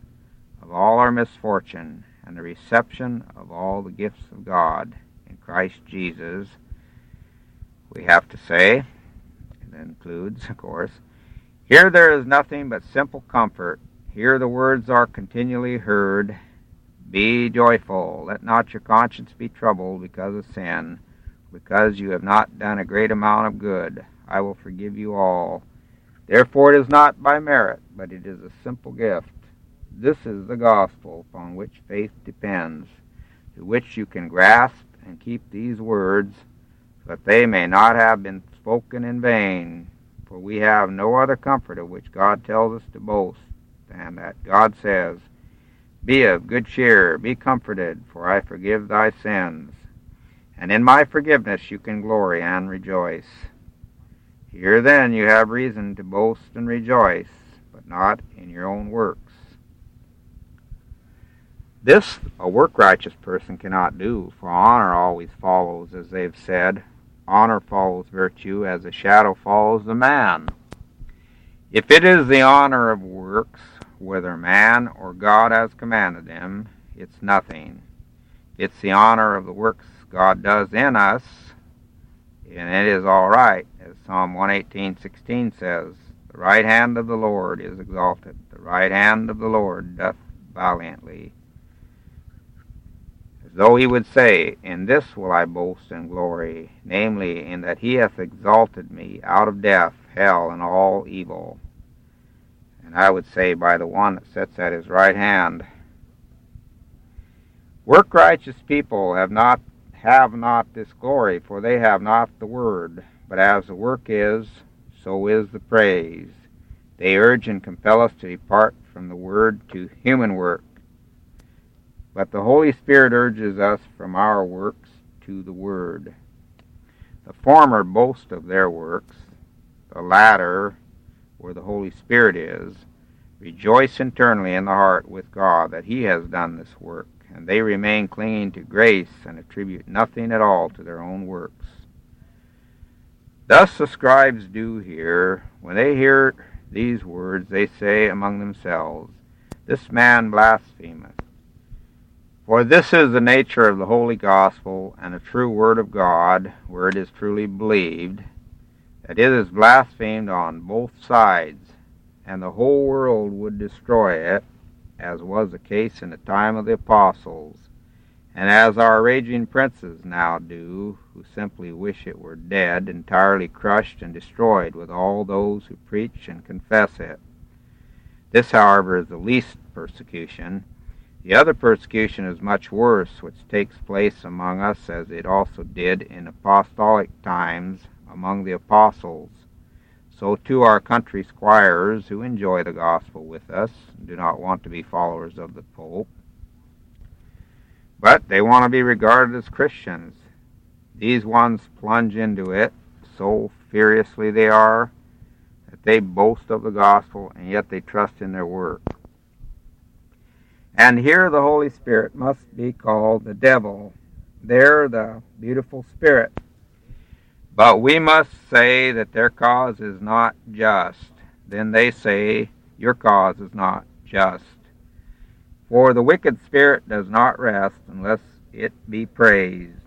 of all our misfortune and the reception of all the gifts of God in Christ Jesus. We have to say, it includes, of course, here there is nothing but simple comfort. Here the words are continually heard, be joyful. Let not your conscience be troubled because of sin, because you have not done a great amount of good. I will forgive you all. Therefore, it is not by merit, but it is a simple gift. This is the gospel upon which faith depends, to which you can grasp and keep these words, that they may not have been spoken in vain. For we have no other comfort of which God tells us to boast than that God says, be of good cheer, be comforted, for I forgive thy sins. And in my forgiveness you can glory and rejoice. Here then you have reason to boast and rejoice, but not in your own works. This a work righteous person cannot do, for honor always follows, as they've said. Honor follows virtue as a shadow follows the man. If it is the honor of works, whether man or God has commanded them, it's nothing. It's the honor of the works God does in us, and it is all right, as Psalm 118:16 says. The right hand of the Lord is exalted. The right hand of the Lord doth valiantly. As though he would say, In this will I boast and glory, namely, in that he hath exalted me out of death, hell, and all evil and I would say by the one that sits at his right hand. Work righteous people have not have not this glory, for they have not the word, but as the work is, so is the praise. They urge and compel us to depart from the word to human work. But the Holy Spirit urges us from our works to the word. The former boast of their works, the latter where the Holy Spirit is, rejoice internally in the heart with God that He has done this work, and they remain clinging to grace and attribute nothing at all to their own works. Thus the scribes do here. When they hear these words, they say among themselves, This man blasphemeth. For this is the nature of the holy gospel and a true word of God, where it is truly believed that it is blasphemed on both sides, and the whole world would destroy it, as was the case in the time of the apostles, and as our raging princes now do, who simply wish it were dead, entirely crushed and destroyed with all those who preach and confess it. This, however, is the least persecution. The other persecution is much worse, which takes place among us as it also did in apostolic times among the apostles. So too our country squires who enjoy the gospel with us do not want to be followers of the Pope, but they want to be regarded as Christians. These ones plunge into it so furiously they are that they boast of the gospel and yet they trust in their work. And here the Holy Spirit must be called the devil. There the beautiful spirit but we must say that their cause is not just. Then they say, Your cause is not just. For the wicked spirit does not rest unless it be praised.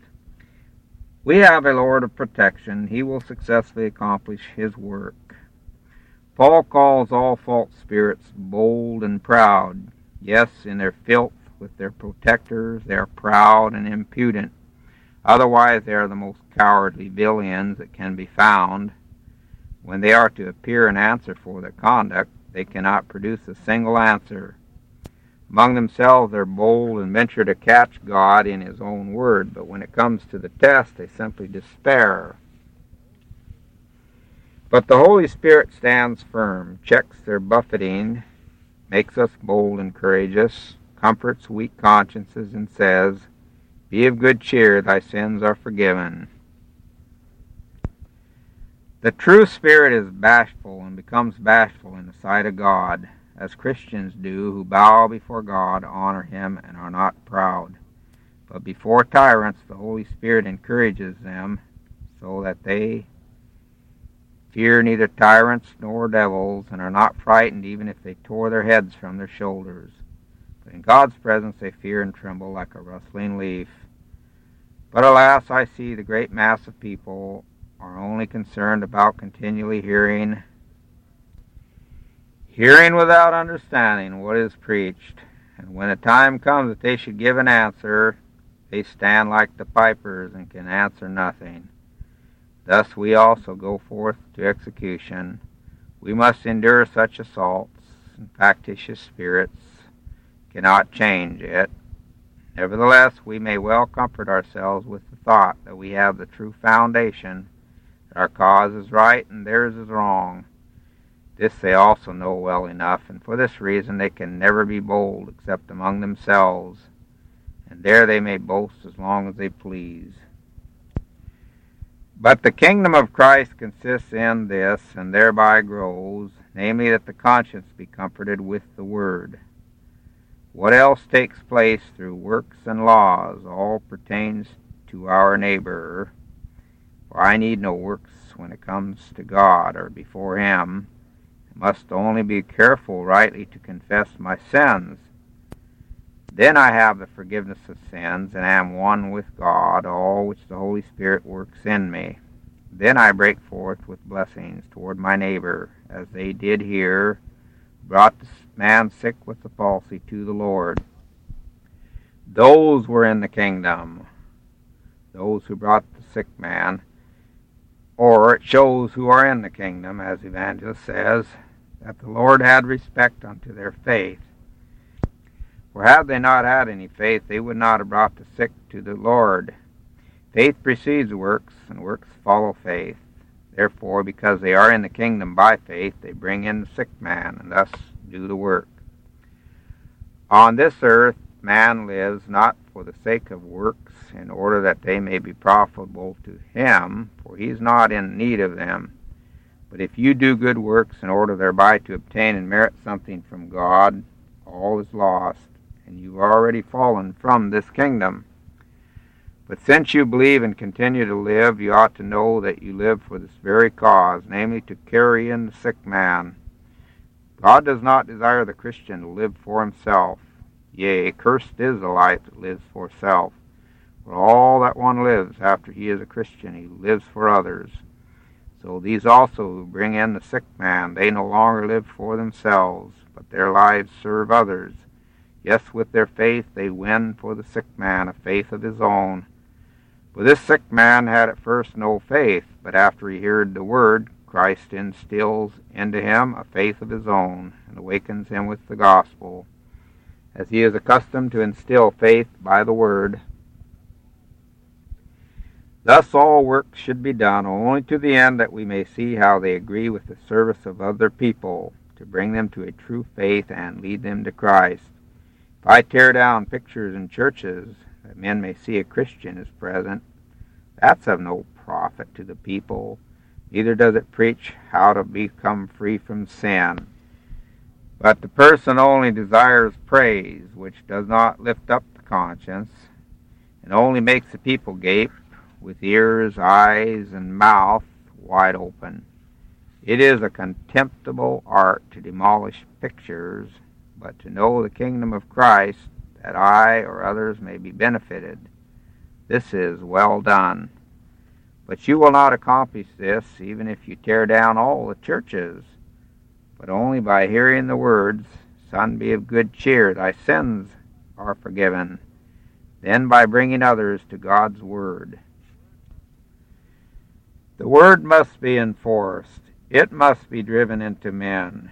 We have a Lord of protection. He will successfully accomplish his work. Paul calls all false spirits bold and proud. Yes, in their filth with their protectors, they are proud and impudent. Otherwise, they are the most cowardly villains that can be found. When they are to appear and answer for their conduct, they cannot produce a single answer. Among themselves, they're bold and venture to catch God in His own word, but when it comes to the test, they simply despair. But the Holy Spirit stands firm, checks their buffeting, makes us bold and courageous, comforts weak consciences, and says, be of good cheer, thy sins are forgiven. The true spirit is bashful and becomes bashful in the sight of God, as Christians do who bow before God, honor him, and are not proud. But before tyrants, the Holy Spirit encourages them so that they fear neither tyrants nor devils and are not frightened even if they tore their heads from their shoulders. In God's presence they fear and tremble like a rustling leaf. But alas, I see the great mass of people are only concerned about continually hearing, hearing without understanding what is preached. And when the time comes that they should give an answer, they stand like the pipers and can answer nothing. Thus we also go forth to execution. We must endure such assaults, and factitious spirits cannot change it. Nevertheless, we may well comfort ourselves with the thought that we have the true foundation, that our cause is right and theirs is wrong. This they also know well enough, and for this reason they can never be bold except among themselves, and there they may boast as long as they please. But the kingdom of Christ consists in this, and thereby grows, namely that the conscience be comforted with the word. What else takes place through works and laws all pertains to our neighbor. For I need no works when it comes to God or before Him. I must only be careful rightly to confess my sins then I have the forgiveness of sins and am one with God, all which the Holy Spirit works in me. Then I break forth with blessings toward my neighbor, as they did here, brought the man sick with the palsy to the Lord. Those were in the kingdom, those who brought the sick man, or it shows who are in the kingdom, as Evangelist says, that the Lord had respect unto their faith. For had they not had any faith, they would not have brought the sick to the Lord. Faith precedes works, and works follow faith. Therefore, because they are in the kingdom by faith, they bring in the sick man, and thus do the work. On this earth, man lives not for the sake of works, in order that they may be profitable to him, for he is not in need of them. But if you do good works in order thereby to obtain and merit something from God, all is lost and you've already fallen from this kingdom. But since you believe and continue to live, you ought to know that you live for this very cause, namely to carry in the sick man. God does not desire the Christian to live for himself. Yea, cursed is the life that lives for self. For all that one lives after he is a Christian, he lives for others. So these also who bring in the sick man, they no longer live for themselves, but their lives serve others. Yes, with their faith they win for the sick man a faith of his own. For this sick man had at first no faith, but after he heard the word, Christ instills into him a faith of his own and awakens him with the gospel, as he is accustomed to instill faith by the word. Thus all works should be done only to the end that we may see how they agree with the service of other people, to bring them to a true faith and lead them to Christ. If I tear down pictures in churches that men may see a Christian is present, that's of no profit to the people. Neither does it preach how to become free from sin. But the person only desires praise, which does not lift up the conscience, and only makes the people gape with ears, eyes, and mouth wide open. It is a contemptible art to demolish pictures but to know the kingdom of Christ, that I or others may be benefited. This is well done. But you will not accomplish this even if you tear down all the churches, but only by hearing the words, Son, be of good cheer, thy sins are forgiven, then by bringing others to God's word. The word must be enforced. It must be driven into men.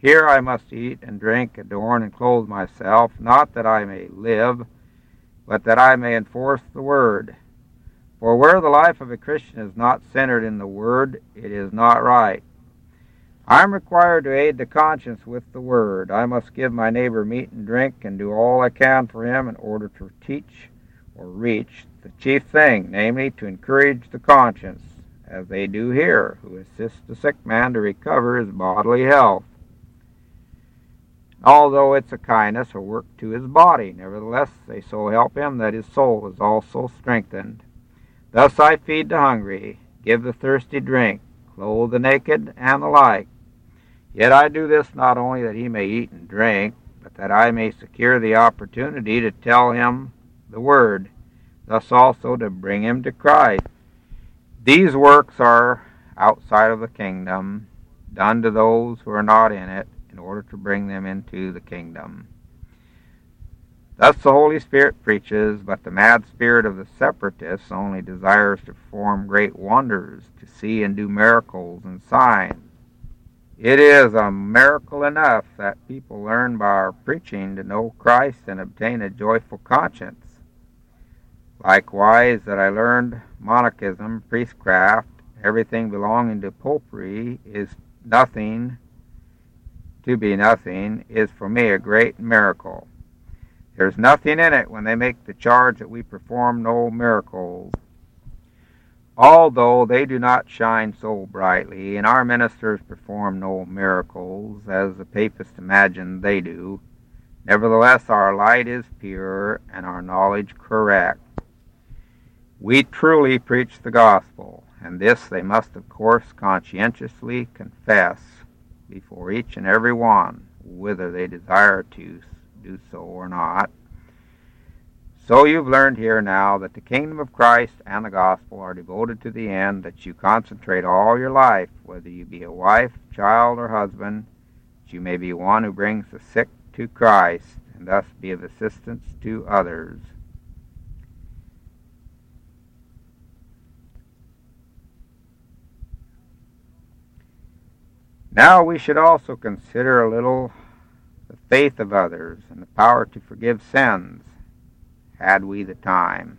Here I must eat and drink, adorn and clothe myself, not that I may live, but that I may enforce the word. For where the life of a Christian is not centered in the word, it is not right. I am required to aid the conscience with the word. I must give my neighbor meat and drink and do all I can for him in order to teach or reach the chief thing, namely to encourage the conscience, as they do here, who assist the sick man to recover his bodily health. Although it's a kindness or work to his body. Nevertheless, they so help him that his soul is also strengthened. Thus I feed the hungry, give the thirsty drink, clothe the naked, and the like. Yet I do this not only that he may eat and drink, but that I may secure the opportunity to tell him the word, thus also to bring him to Christ. These works are outside of the kingdom, done to those who are not in it, in order to bring them into the kingdom. Thus the Holy Spirit preaches, but the mad spirit of the separatists only desires to perform great wonders, to see and do miracles and signs. It is a miracle enough that people learn by our preaching to know Christ and obtain a joyful conscience. Likewise, that I learned monachism, priestcraft, everything belonging to popery is nothing to be nothing is for me a great miracle. There's nothing in it when they make the charge that we perform no miracles. Although they do not shine so brightly, and our ministers perform no miracles, as the papists imagine they do, nevertheless our light is pure and our knowledge correct. We truly preach the gospel, and this they must of course conscientiously confess before each and every one, whether they desire to do so or not. So you've learned here now that the kingdom of Christ and the gospel are devoted to the end, that you concentrate all your life, whether you be a wife, child, or husband, that you may be one who brings the sick to Christ, and thus be of assistance to others. Now we should also consider a little the faith of others and the power to forgive sins, had we the time.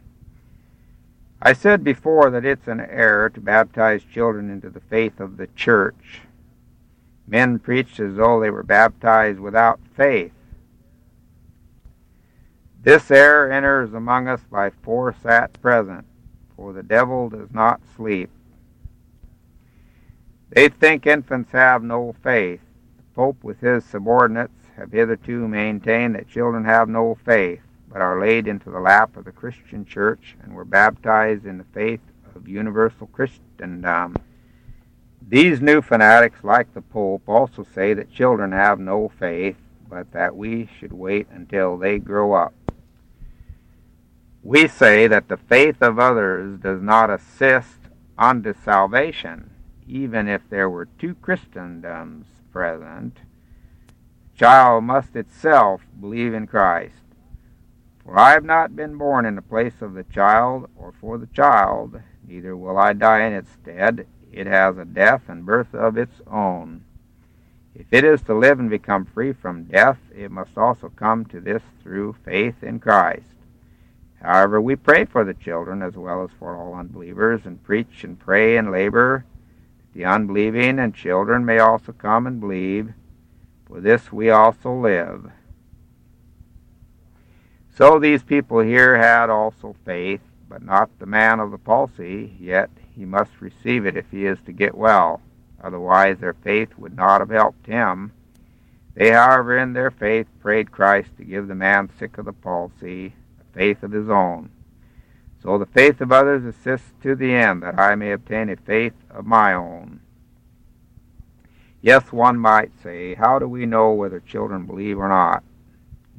I said before that it's an error to baptize children into the faith of the church. Men preached as though they were baptized without faith. This error enters among us by force at present, for the devil does not sleep. They think infants have no faith. The Pope, with his subordinates, have hitherto maintained that children have no faith, but are laid into the lap of the Christian Church and were baptized in the faith of universal Christendom. These new fanatics, like the Pope, also say that children have no faith, but that we should wait until they grow up. We say that the faith of others does not assist unto salvation, even if there were two Christendoms present, the child must itself believe in Christ. For I have not been born in the place of the child, or for the child, neither will I die in its stead. It has a death and birth of its own. If it is to live and become free from death, it must also come to this through faith in Christ. However, we pray for the children as well as for all unbelievers, and preach and pray and labor the unbelieving and children may also come and believe. For this we also live. So these people here had also faith, but not the man of the palsy, yet he must receive it if he is to get well. Otherwise, their faith would not have helped him. They, however, in their faith prayed Christ to give the man sick of the palsy a faith of his own. So the faith of others assists to the end, that I may obtain a faith of my own. Yes, one might say, how do we know whether children believe or not?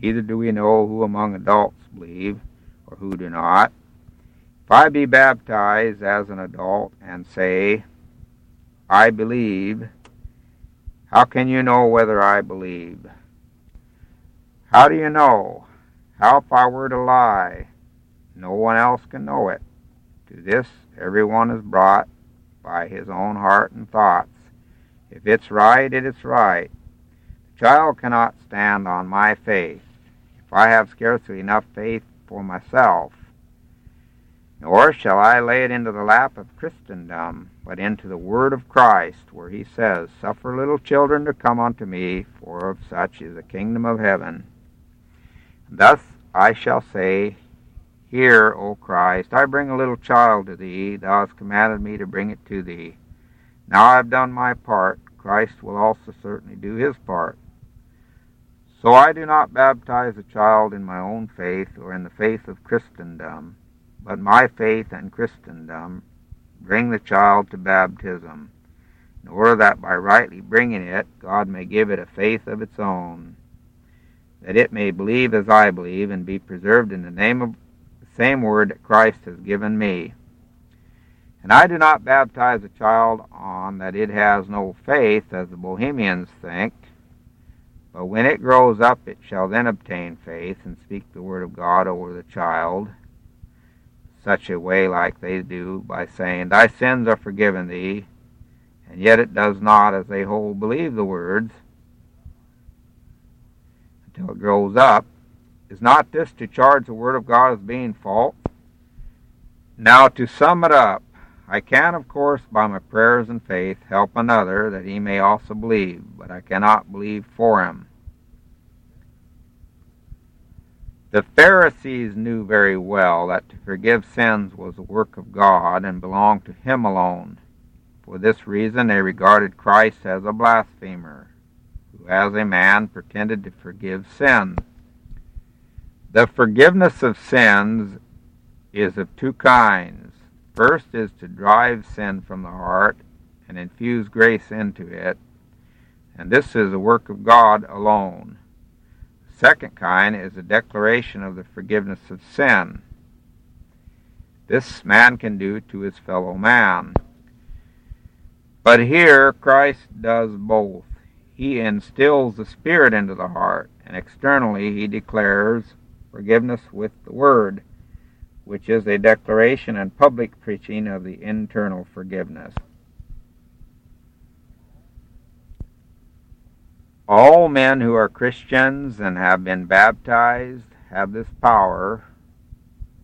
Neither do we know who among adults believe or who do not. If I be baptized as an adult and say, I believe, how can you know whether I believe? How do you know? How if I were to lie? No one else can know it. To this everyone is brought by his own heart and thoughts. If it's right, it is right. The child cannot stand on my faith. If I have scarcely enough faith for myself, nor shall I lay it into the lap of Christendom, but into the word of Christ, where he says, Suffer little children to come unto me, for of such is the kingdom of heaven. Thus I shall say, Hear, O Christ, I bring a little child to thee. Thou hast commanded me to bring it to thee. Now I have done my part. Christ will also certainly do his part. So I do not baptize a child in my own faith or in the faith of Christendom, but my faith and Christendom bring the child to baptism, in order that by rightly bringing it, God may give it a faith of its own, that it may believe as I believe and be preserved in the name of the same word that Christ has given me. And I do not baptize a child on that it has no faith, as the Bohemians think, but when it grows up, it shall then obtain faith and speak the word of God over the child, such a way like they do by saying, Thy sins are forgiven thee, and yet it does not, as they hold, believe the words until it grows up. Is not this to charge the word of God as being false? Now, to sum it up, I can, of course, by my prayers and faith, help another that he may also believe, but I cannot believe for him. The Pharisees knew very well that to forgive sins was the work of God and belonged to Him alone. For this reason, they regarded Christ as a blasphemer, who as a man pretended to forgive sins. The forgiveness of sins is of two kinds. First is to drive sin from the heart and infuse grace into it, and this is the work of God alone The second kind is a declaration of the forgiveness of sin. This man can do to his fellow man. But here Christ does both. He instills the Spirit into the heart, and externally he declares forgiveness with the Word, which is a declaration and public preaching of the internal forgiveness. All men who are Christians and have been baptized have this power,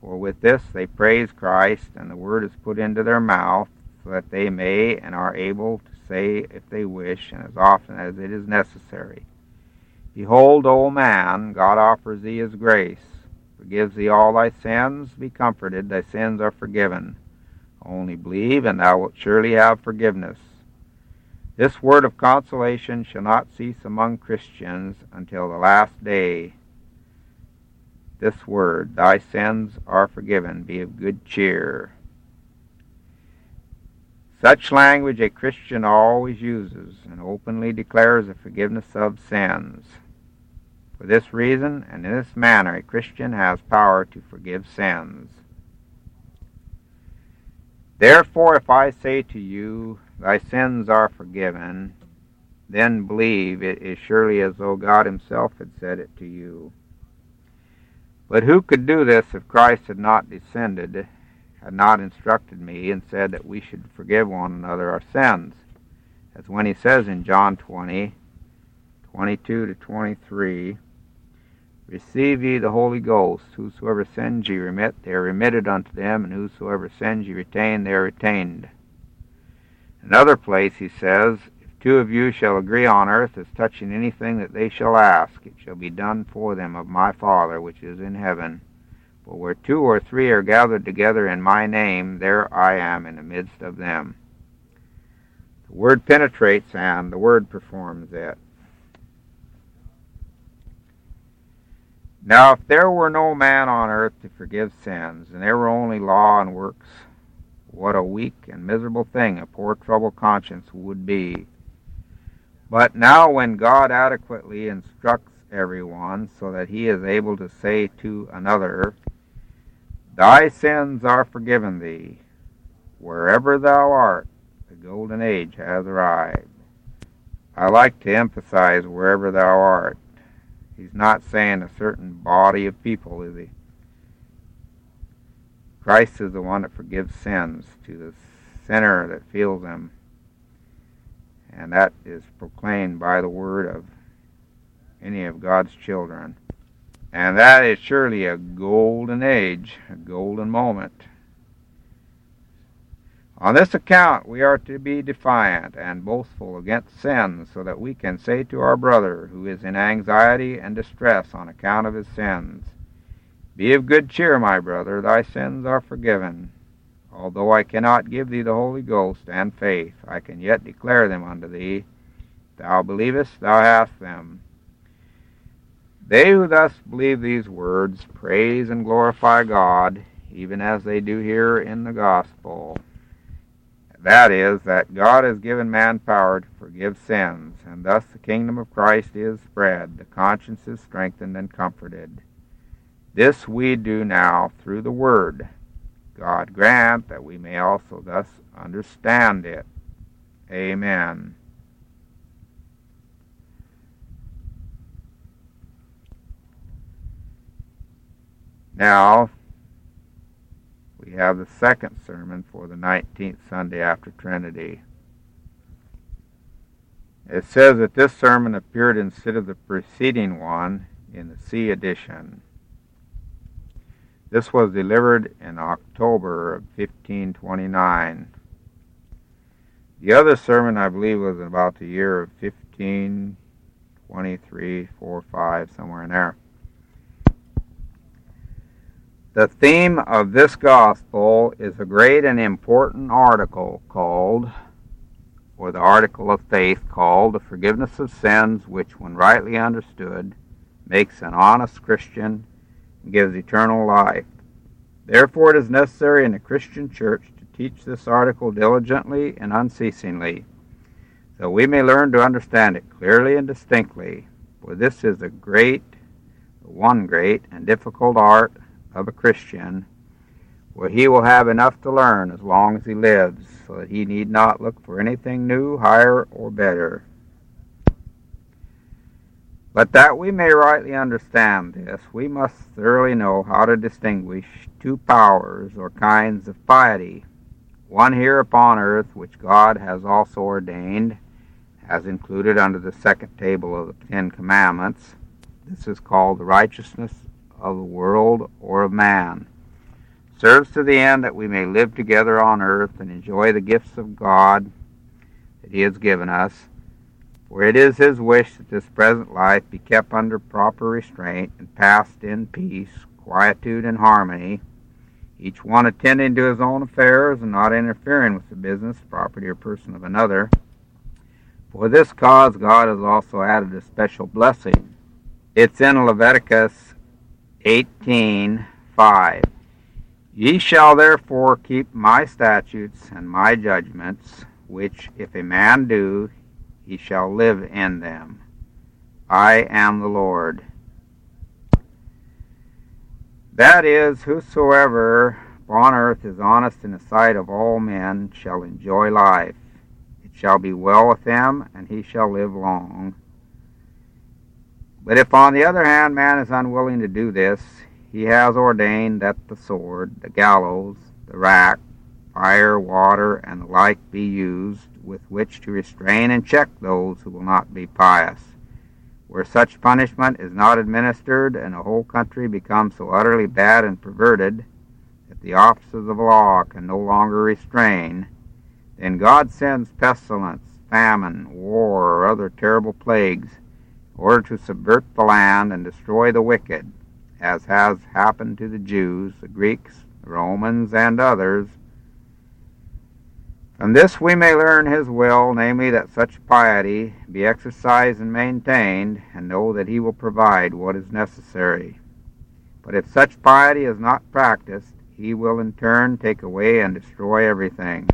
for with this they praise Christ, and the word is put into their mouth, so that they may and are able to say if they wish, and as often as it is necessary. Behold, O man, God offers thee his grace, forgives thee all thy sins, be comforted, thy sins are forgiven. Only believe, and thou wilt surely have forgiveness. This word of consolation shall not cease among Christians until the last day. This word, thy sins are forgiven, be of good cheer. Such language a Christian always uses and openly declares the forgiveness of sins. For this reason and in this manner, a Christian has power to forgive sins. Therefore, if I say to you, Thy sins are forgiven, then believe it is surely as though God Himself had said it to you. But who could do this if Christ had not descended, had not instructed me, and said that we should forgive one another our sins? As when He says in John 20, 22 to 23, Receive ye the Holy Ghost. Whosoever sins ye remit, they are remitted unto them, and whosoever sins ye retain, they are retained. Another place he says, If two of you shall agree on earth as touching anything that they shall ask, it shall be done for them of my Father which is in heaven. For where two or three are gathered together in my name, there I am in the midst of them. The word penetrates and the word performs it. Now, if there were no man on earth to forgive sins, and there were only law and works, what a weak and miserable thing a poor troubled conscience would be. But now, when God adequately instructs everyone so that he is able to say to another, Thy sins are forgiven thee, wherever thou art, the golden age has arrived. I like to emphasize wherever thou art. He's not saying a certain body of people, is he? Christ is the one that forgives sins to the sinner that feels them. And that is proclaimed by the word of any of God's children. And that is surely a golden age, a golden moment. On this account, we are to be defiant and boastful against sin, so that we can say to our brother who is in anxiety and distress on account of his sins, be of good cheer, my brother, thy sins are forgiven. Although I cannot give thee the Holy Ghost and faith, I can yet declare them unto thee. Thou believest, thou hast them. They who thus believe these words praise and glorify God, even as they do here in the gospel. That is, that God has given man power to forgive sins, and thus the kingdom of Christ is spread, the conscience is strengthened and comforted. This we do now through the Word. God grant that we may also thus understand it. Amen. Now, we have the second sermon for the 19th Sunday after Trinity. It says that this sermon appeared instead of the preceding one in the C edition. This was delivered in October of 1529. The other sermon, I believe, was about the year of 1523, 4, 5, somewhere in there. The theme of this gospel is a great and important article called, or the article of faith called, the forgiveness of sins, which, when rightly understood, makes an honest Christian and gives eternal life. Therefore, it is necessary in the Christian church to teach this article diligently and unceasingly, so we may learn to understand it clearly and distinctly, for this is a great, one great and difficult art of a Christian, where he will have enough to learn as long as he lives, so that he need not look for anything new, higher, or better. But that we may rightly understand this, we must thoroughly know how to distinguish two powers or kinds of piety, one here upon earth, which God has also ordained, as included under the second table of the Ten Commandments. This is called the righteousness of the world or of man. Serves to the end that we may live together on earth and enjoy the gifts of God that He has given us. For it is His wish that this present life be kept under proper restraint and passed in peace, quietude, and harmony, each one attending to his own affairs and not interfering with the business, property, or person of another. For this cause God has also added a special blessing. It's in Leviticus 18:5 Ye shall therefore keep my statutes and my judgments, which if a man do, he shall live in them. I am the Lord. That is, whosoever on earth is honest in the sight of all men shall enjoy life. It shall be well with him, and he shall live long. But if, on the other hand, man is unwilling to do this, he has ordained that the sword, the gallows, the rack, fire, water, and the like be used, with which to restrain and check those who will not be pious. Where such punishment is not administered, and a whole country becomes so utterly bad and perverted that the officers of law can no longer restrain, then God sends pestilence, famine, war, or other terrible plagues order to subvert the land and destroy the wicked, as has happened to the Jews, the Greeks, the Romans, and others. From this we may learn his will, namely, that such piety be exercised and maintained, and know that he will provide what is necessary. But if such piety is not practiced, he will in turn take away and destroy everything.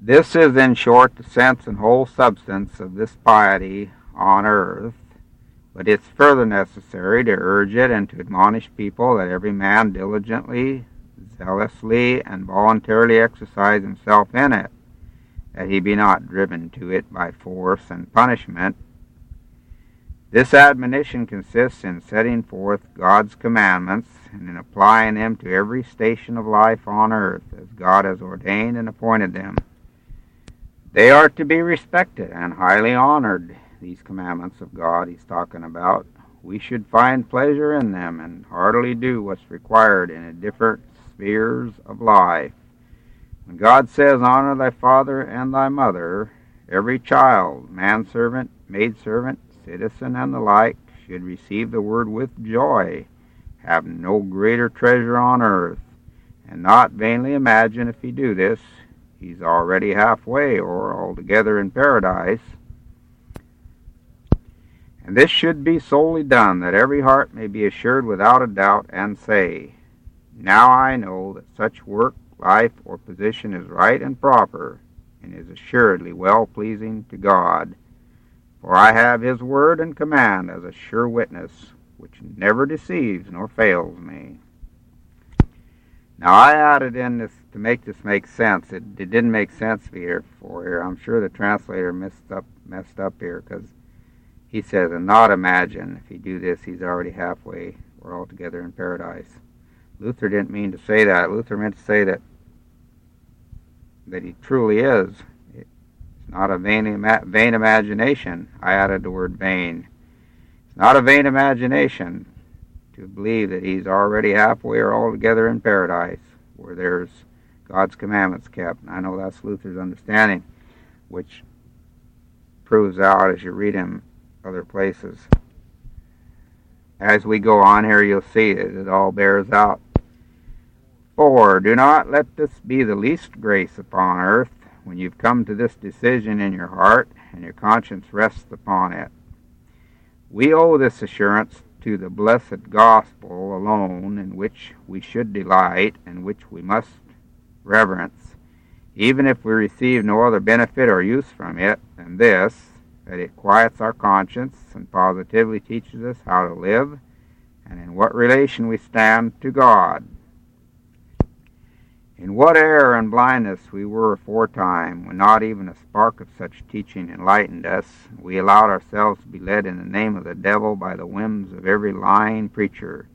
This is, in short, the sense and whole substance of this piety on earth, but it's further necessary to urge it and to admonish people that every man diligently, zealously, and voluntarily exercise himself in it, that he be not driven to it by force and punishment. This admonition consists in setting forth God's commandments and in applying them to every station of life on earth as God has ordained and appointed them. They are to be respected and highly honored these commandments of God he's talking about, we should find pleasure in them and heartily do what's required in the different spheres of life. When God says, Honor thy father and thy mother, every child, manservant, maidservant, citizen, and the like, should receive the word with joy, have no greater treasure on earth, and not vainly imagine if he do this, he's already halfway or altogether in paradise And this should be solely done, that every heart may be assured without a doubt, and say, Now I know that such work, life, or position is right and proper, and is assuredly well pleasing to God. For I have his word and command as a sure witness, which never deceives nor fails me. Now I added in this to make this make sense. It, it didn't make sense here for here. I'm sure the translator messed up messed up here because he says, "And not imagine if you do this, he's already halfway We're all together in paradise." Luther didn't mean to say that. Luther meant to say that that he truly is. It's not a vain, vain imagination. I added the word vain. It's not a vain imagination to believe that he's already halfway or altogether in paradise, where there's God's commandments kept. And I know that's Luther's understanding, which proves out as you read him other places. As we go on here, you'll see that it all bears out. For do not let this be the least grace upon earth when you've come to this decision in your heart and your conscience rests upon it. We owe this assurance to the blessed gospel alone, in which we should delight and which we must reverence, even if we receive no other benefit or use from it than this, that it quiets our conscience and positively teaches us how to live and in what relation we stand to God. In what error and blindness we were aforetime, when not even a spark of such teaching enlightened us, we allowed ourselves to be led in the name of the devil by the whims of every lying preacher.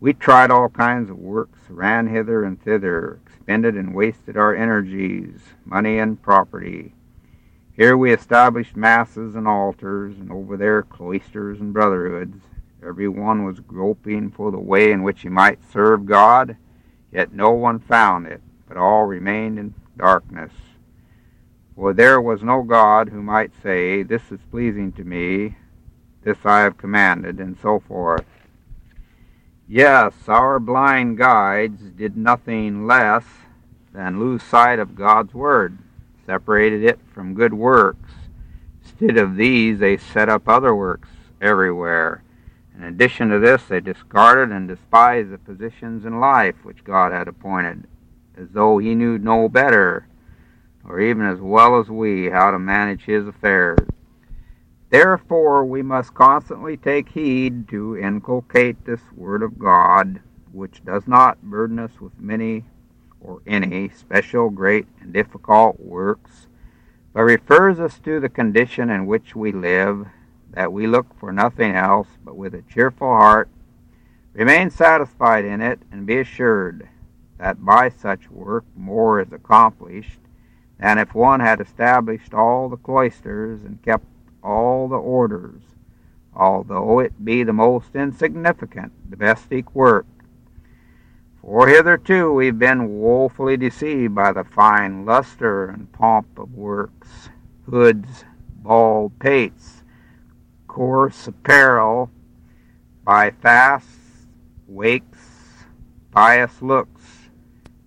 We tried all kinds of works, ran hither and thither, expended and wasted our energies, money and property. Here we established masses and altars, and over there cloisters and brotherhoods. Every one was groping for the way in which he might serve God Yet no one found it, but all remained in darkness. For there was no God who might say, This is pleasing to me, this I have commanded, and so forth. Yes, our blind guides did nothing less than lose sight of God's Word, separated it from good works. Instead of these, they set up other works everywhere in addition to this, they discarded and despised the positions in life which God had appointed, as though He knew no better, or even as well as we, how to manage His affairs. Therefore, we must constantly take heed to inculcate this Word of God, which does not burden us with many or any special, great, and difficult works, but refers us to the condition in which we live that we look for nothing else, but with a cheerful heart remain satisfied in it, and be assured that by such work more is accomplished than if one had established all the cloisters and kept all the orders, although it be the most insignificant domestic work. For hitherto we've been woefully deceived by the fine luster and pomp of works, hoods, bald pates, coarse apparel, by fasts, wakes, pious looks,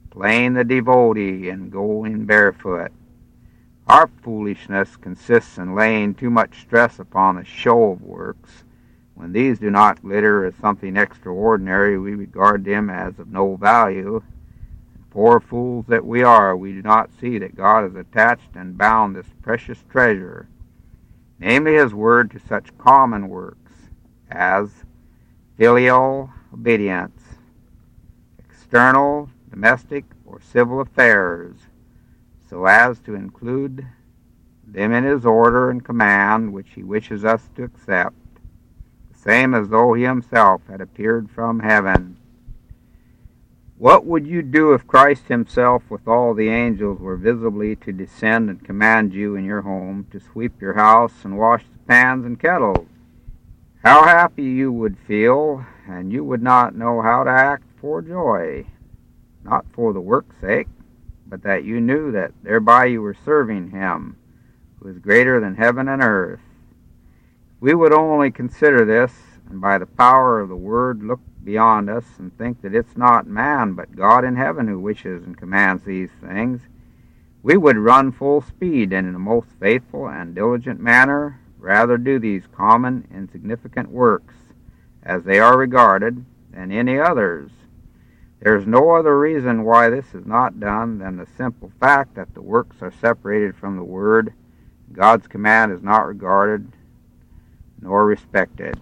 playing the devotee, and going barefoot. Our foolishness consists in laying too much stress upon the show of works. When these do not glitter as something extraordinary, we regard them as of no value. Poor fools that we are, we do not see that God has attached and bound this precious treasure namely his word to such common works as filial obedience, external, domestic, or civil affairs, so as to include them in his order and command which he wishes us to accept, same as though he himself had appeared from heaven what would you do if Christ Himself, with all the angels, were visibly to descend and command you in your home to sweep your house and wash the pans and kettles? How happy you would feel, and you would not know how to act for joy, not for the work's sake, but that you knew that thereby you were serving Him, who is greater than heaven and earth. We would only consider this, and by the power of the Word look beyond us and think that it's not man but God in heaven who wishes and commands these things, we would run full speed and in a most faithful and diligent manner rather do these common, insignificant works, as they are regarded, than any others. There is no other reason why this is not done than the simple fact that the works are separated from the Word. God's command is not regarded nor respected.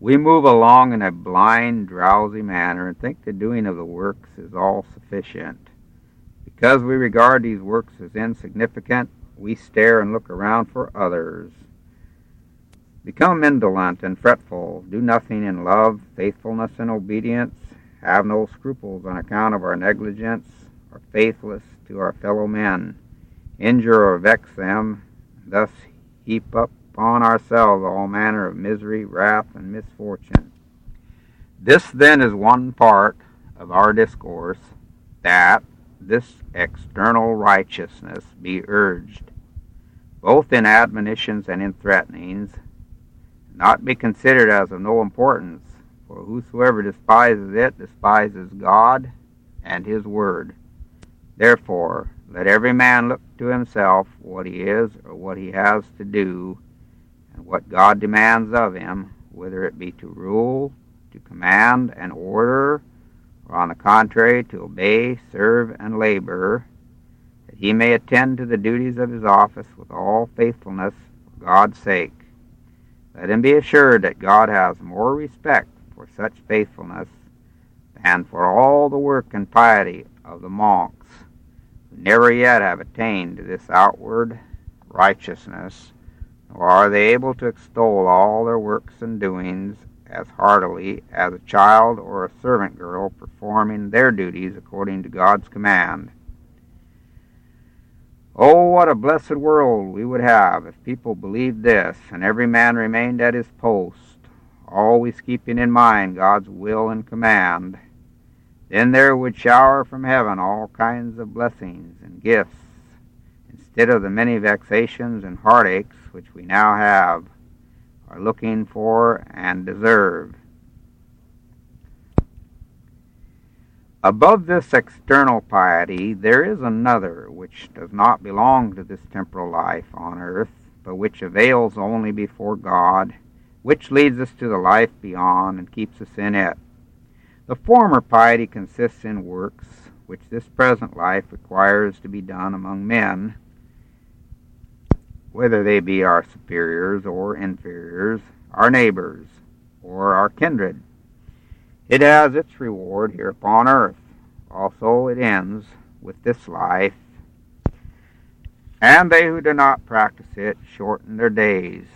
We move along in a blind, drowsy manner and think the doing of the works is all sufficient. Because we regard these works as insignificant, we stare and look around for others. Become indolent and fretful, do nothing in love, faithfulness, and obedience, have no scruples on account of our negligence, are faithless to our fellow men, injure or vex them, thus heap up upon ourselves all manner of misery, wrath, and misfortune. This then is one part of our discourse that this external righteousness be urged, both in admonitions and in threatenings, not be considered as of no importance, for whosoever despises it despises God and his word. Therefore, let every man look to himself what he is or what he has to do and what God demands of him, whether it be to rule, to command and order, or on the contrary, to obey, serve, and labor, that he may attend to the duties of his office with all faithfulness for God's sake. Let him be assured that God has more respect for such faithfulness than for all the work and piety of the monks, who never yet have attained to this outward righteousness nor are they able to extol all their works and doings as heartily as a child or a servant girl performing their duties according to God's command. Oh, what a blessed world we would have if people believed this and every man remained at his post, always keeping in mind God's will and command. Then there would shower from heaven all kinds of blessings and gifts instead of the many vexations and heartaches which we now have, are looking for and deserve. Above this external piety, there is another which does not belong to this temporal life on earth, but which avails only before God, which leads us to the life beyond and keeps us in it. The former piety consists in works which this present life requires to be done among men whether they be our superiors or inferiors, our neighbors or our kindred. It has its reward here upon earth. Also, it ends with this life. And they who do not practice it shorten their days.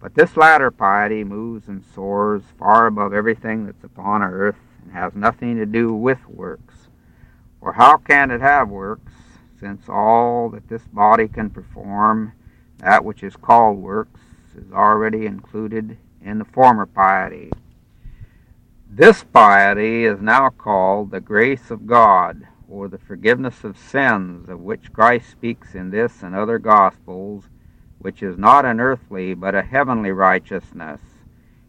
But this latter piety moves and soars far above everything that's upon earth and has nothing to do with works. For how can it have works since all that this body can perform, that which is called works, is already included in the former piety. This piety is now called the grace of God, or the forgiveness of sins, of which Christ speaks in this and other Gospels, which is not an earthly but a heavenly righteousness.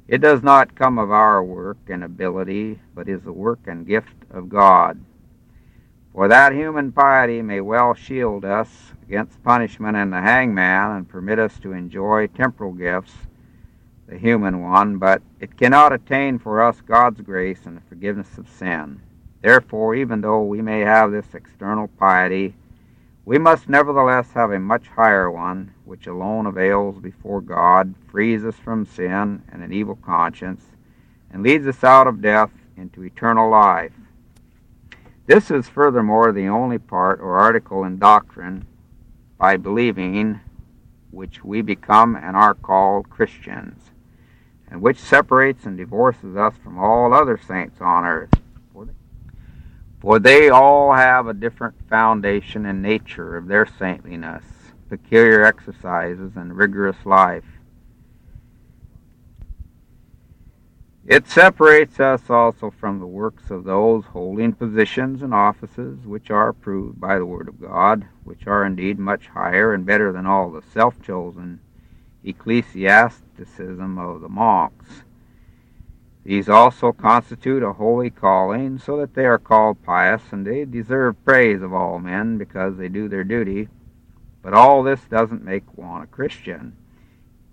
It does not come of our work and ability, but is the work and gift of God. For that human piety may well shield us against punishment and the hangman and permit us to enjoy temporal gifts, the human one, but it cannot attain for us God's grace and the forgiveness of sin. Therefore, even though we may have this external piety, we must nevertheless have a much higher one, which alone avails before God, frees us from sin and an evil conscience, and leads us out of death into eternal life. This is furthermore the only part or article in doctrine by believing which we become and are called Christians, and which separates and divorces us from all other saints on earth. For they all have a different foundation and nature of their saintliness, peculiar exercises, and rigorous life. It separates us also from the works of those holding positions and offices which are approved by the Word of God, which are indeed much higher and better than all the self chosen ecclesiasticism of the monks. These also constitute a holy calling, so that they are called pious, and they deserve praise of all men because they do their duty. But all this doesn't make one a Christian.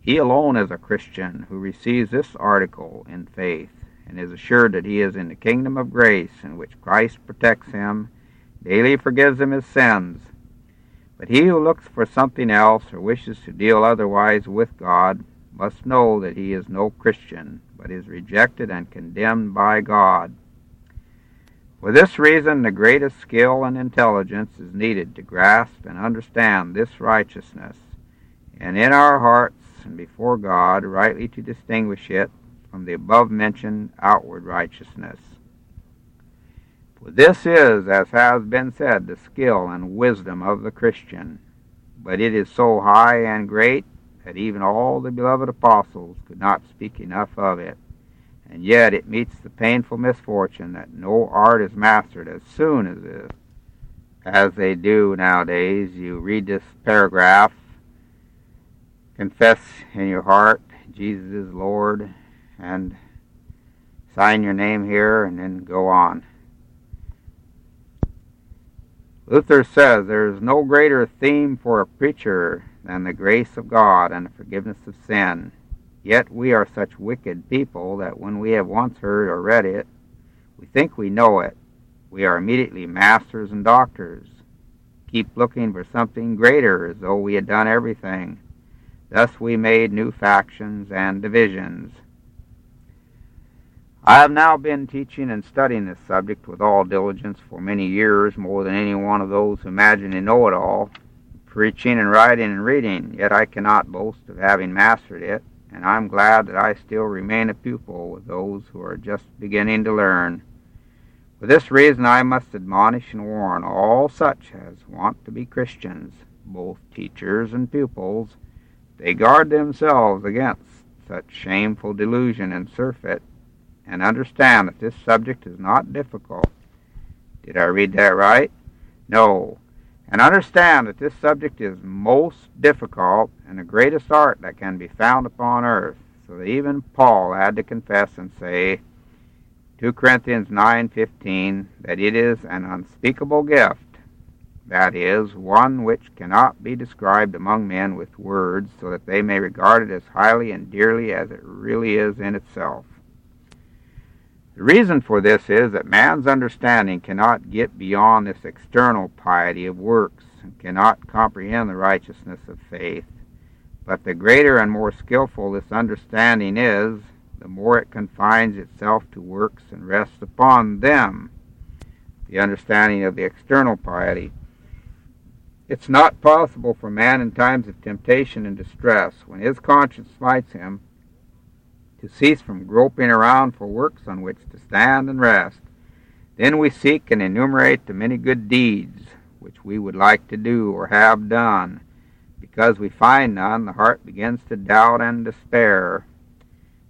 He alone is a Christian who receives this article in faith and is assured that he is in the kingdom of grace in which Christ protects him, daily forgives him his sins. But he who looks for something else or wishes to deal otherwise with God must know that he is no Christian, but is rejected and condemned by God. For this reason, the greatest skill and intelligence is needed to grasp and understand this righteousness, and in our hearts and before God, rightly to distinguish it from the above mentioned outward righteousness. For this is, as has been said, the skill and wisdom of the Christian, but it is so high and great that even all the beloved apostles could not speak enough of it and yet it meets the painful misfortune that no art is mastered as soon as this, as they do nowadays. You read this paragraph, confess in your heart Jesus is Lord, and sign your name here, and then go on. Luther says there is no greater theme for a preacher than the grace of God and the forgiveness of sin. Yet we are such wicked people that when we have once heard or read it, we think we know it. We are immediately masters and doctors. Keep looking for something greater as though we had done everything. Thus we made new factions and divisions. I have now been teaching and studying this subject with all diligence for many years, more than any one of those who imagine they know it all, preaching and writing and reading, yet I cannot boast of having mastered it and I'm glad that I still remain a pupil with those who are just beginning to learn. For this reason I must admonish and warn all such as want to be Christians, both teachers and pupils, they guard themselves against such shameful delusion and surfeit, and understand that this subject is not difficult. Did I read that right? No, and understand that this subject is most difficult and the greatest art that can be found upon earth, so that even Paul had to confess and say, 2 Corinthians 9:15, that it is an unspeakable gift, that is, one which cannot be described among men with words, so that they may regard it as highly and dearly as it really is in itself. The reason for this is that man's understanding cannot get beyond this external piety of works and cannot comprehend the righteousness of faith. But the greater and more skilful this understanding is, the more it confines itself to works and rests upon them. The understanding of the external piety. It's not possible for man in times of temptation and distress, when his conscience smites him, to cease from groping around for works on which to stand and rest. Then we seek and enumerate the many good deeds which we would like to do or have done. Because we find none, the heart begins to doubt and despair.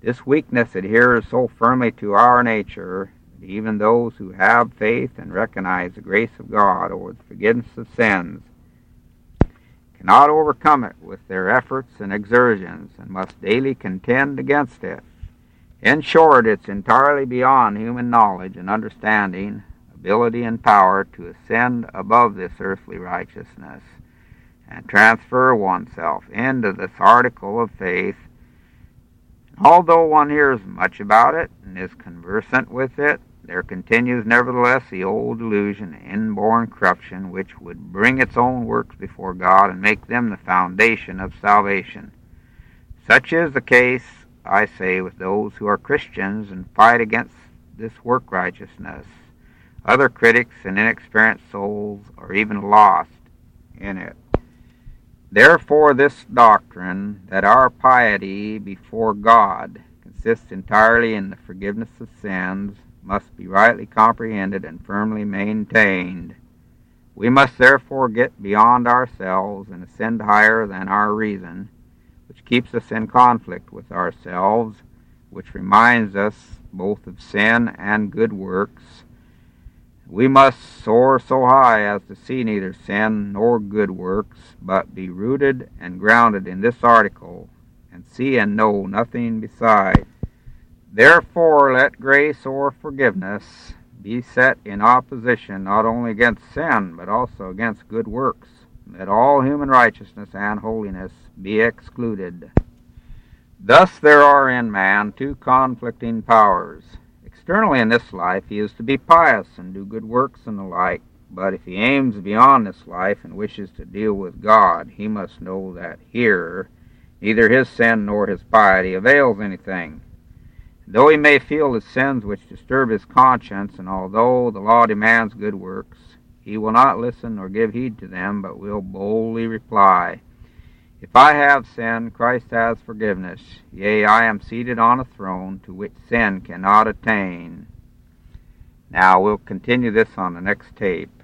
This weakness adheres so firmly to our nature that even those who have faith and recognize the grace of God or the forgiveness of sins cannot overcome it with their efforts and exertions, and must daily contend against it. In short, it's entirely beyond human knowledge and understanding, ability and power to ascend above this earthly righteousness and transfer oneself into this article of faith. Although one hears much about it and is conversant with it, there continues nevertheless the old delusion, inborn corruption, which would bring its own works before God and make them the foundation of salvation. Such is the case, I say, with those who are Christians and fight against this work righteousness. Other critics and inexperienced souls are even lost in it. Therefore, this doctrine that our piety before God consists entirely in the forgiveness of sins must be rightly comprehended and firmly maintained. We must therefore get beyond ourselves and ascend higher than our reason, which keeps us in conflict with ourselves, which reminds us both of sin and good works. We must soar so high as to see neither sin nor good works, but be rooted and grounded in this article, and see and know nothing beside. Therefore, let grace or forgiveness be set in opposition not only against sin, but also against good works. Let all human righteousness and holiness be excluded. Thus there are in man two conflicting powers. Externally in this life he is to be pious and do good works and the like, but if he aims beyond this life and wishes to deal with God, he must know that here neither his sin nor his piety avails anything. Though he may feel the sins which disturb his conscience, and although the law demands good works, he will not listen or give heed to them, but will boldly reply, If I have sinned, Christ has forgiveness. Yea, I am seated on a throne to which sin cannot attain. Now we'll continue this on the next tape.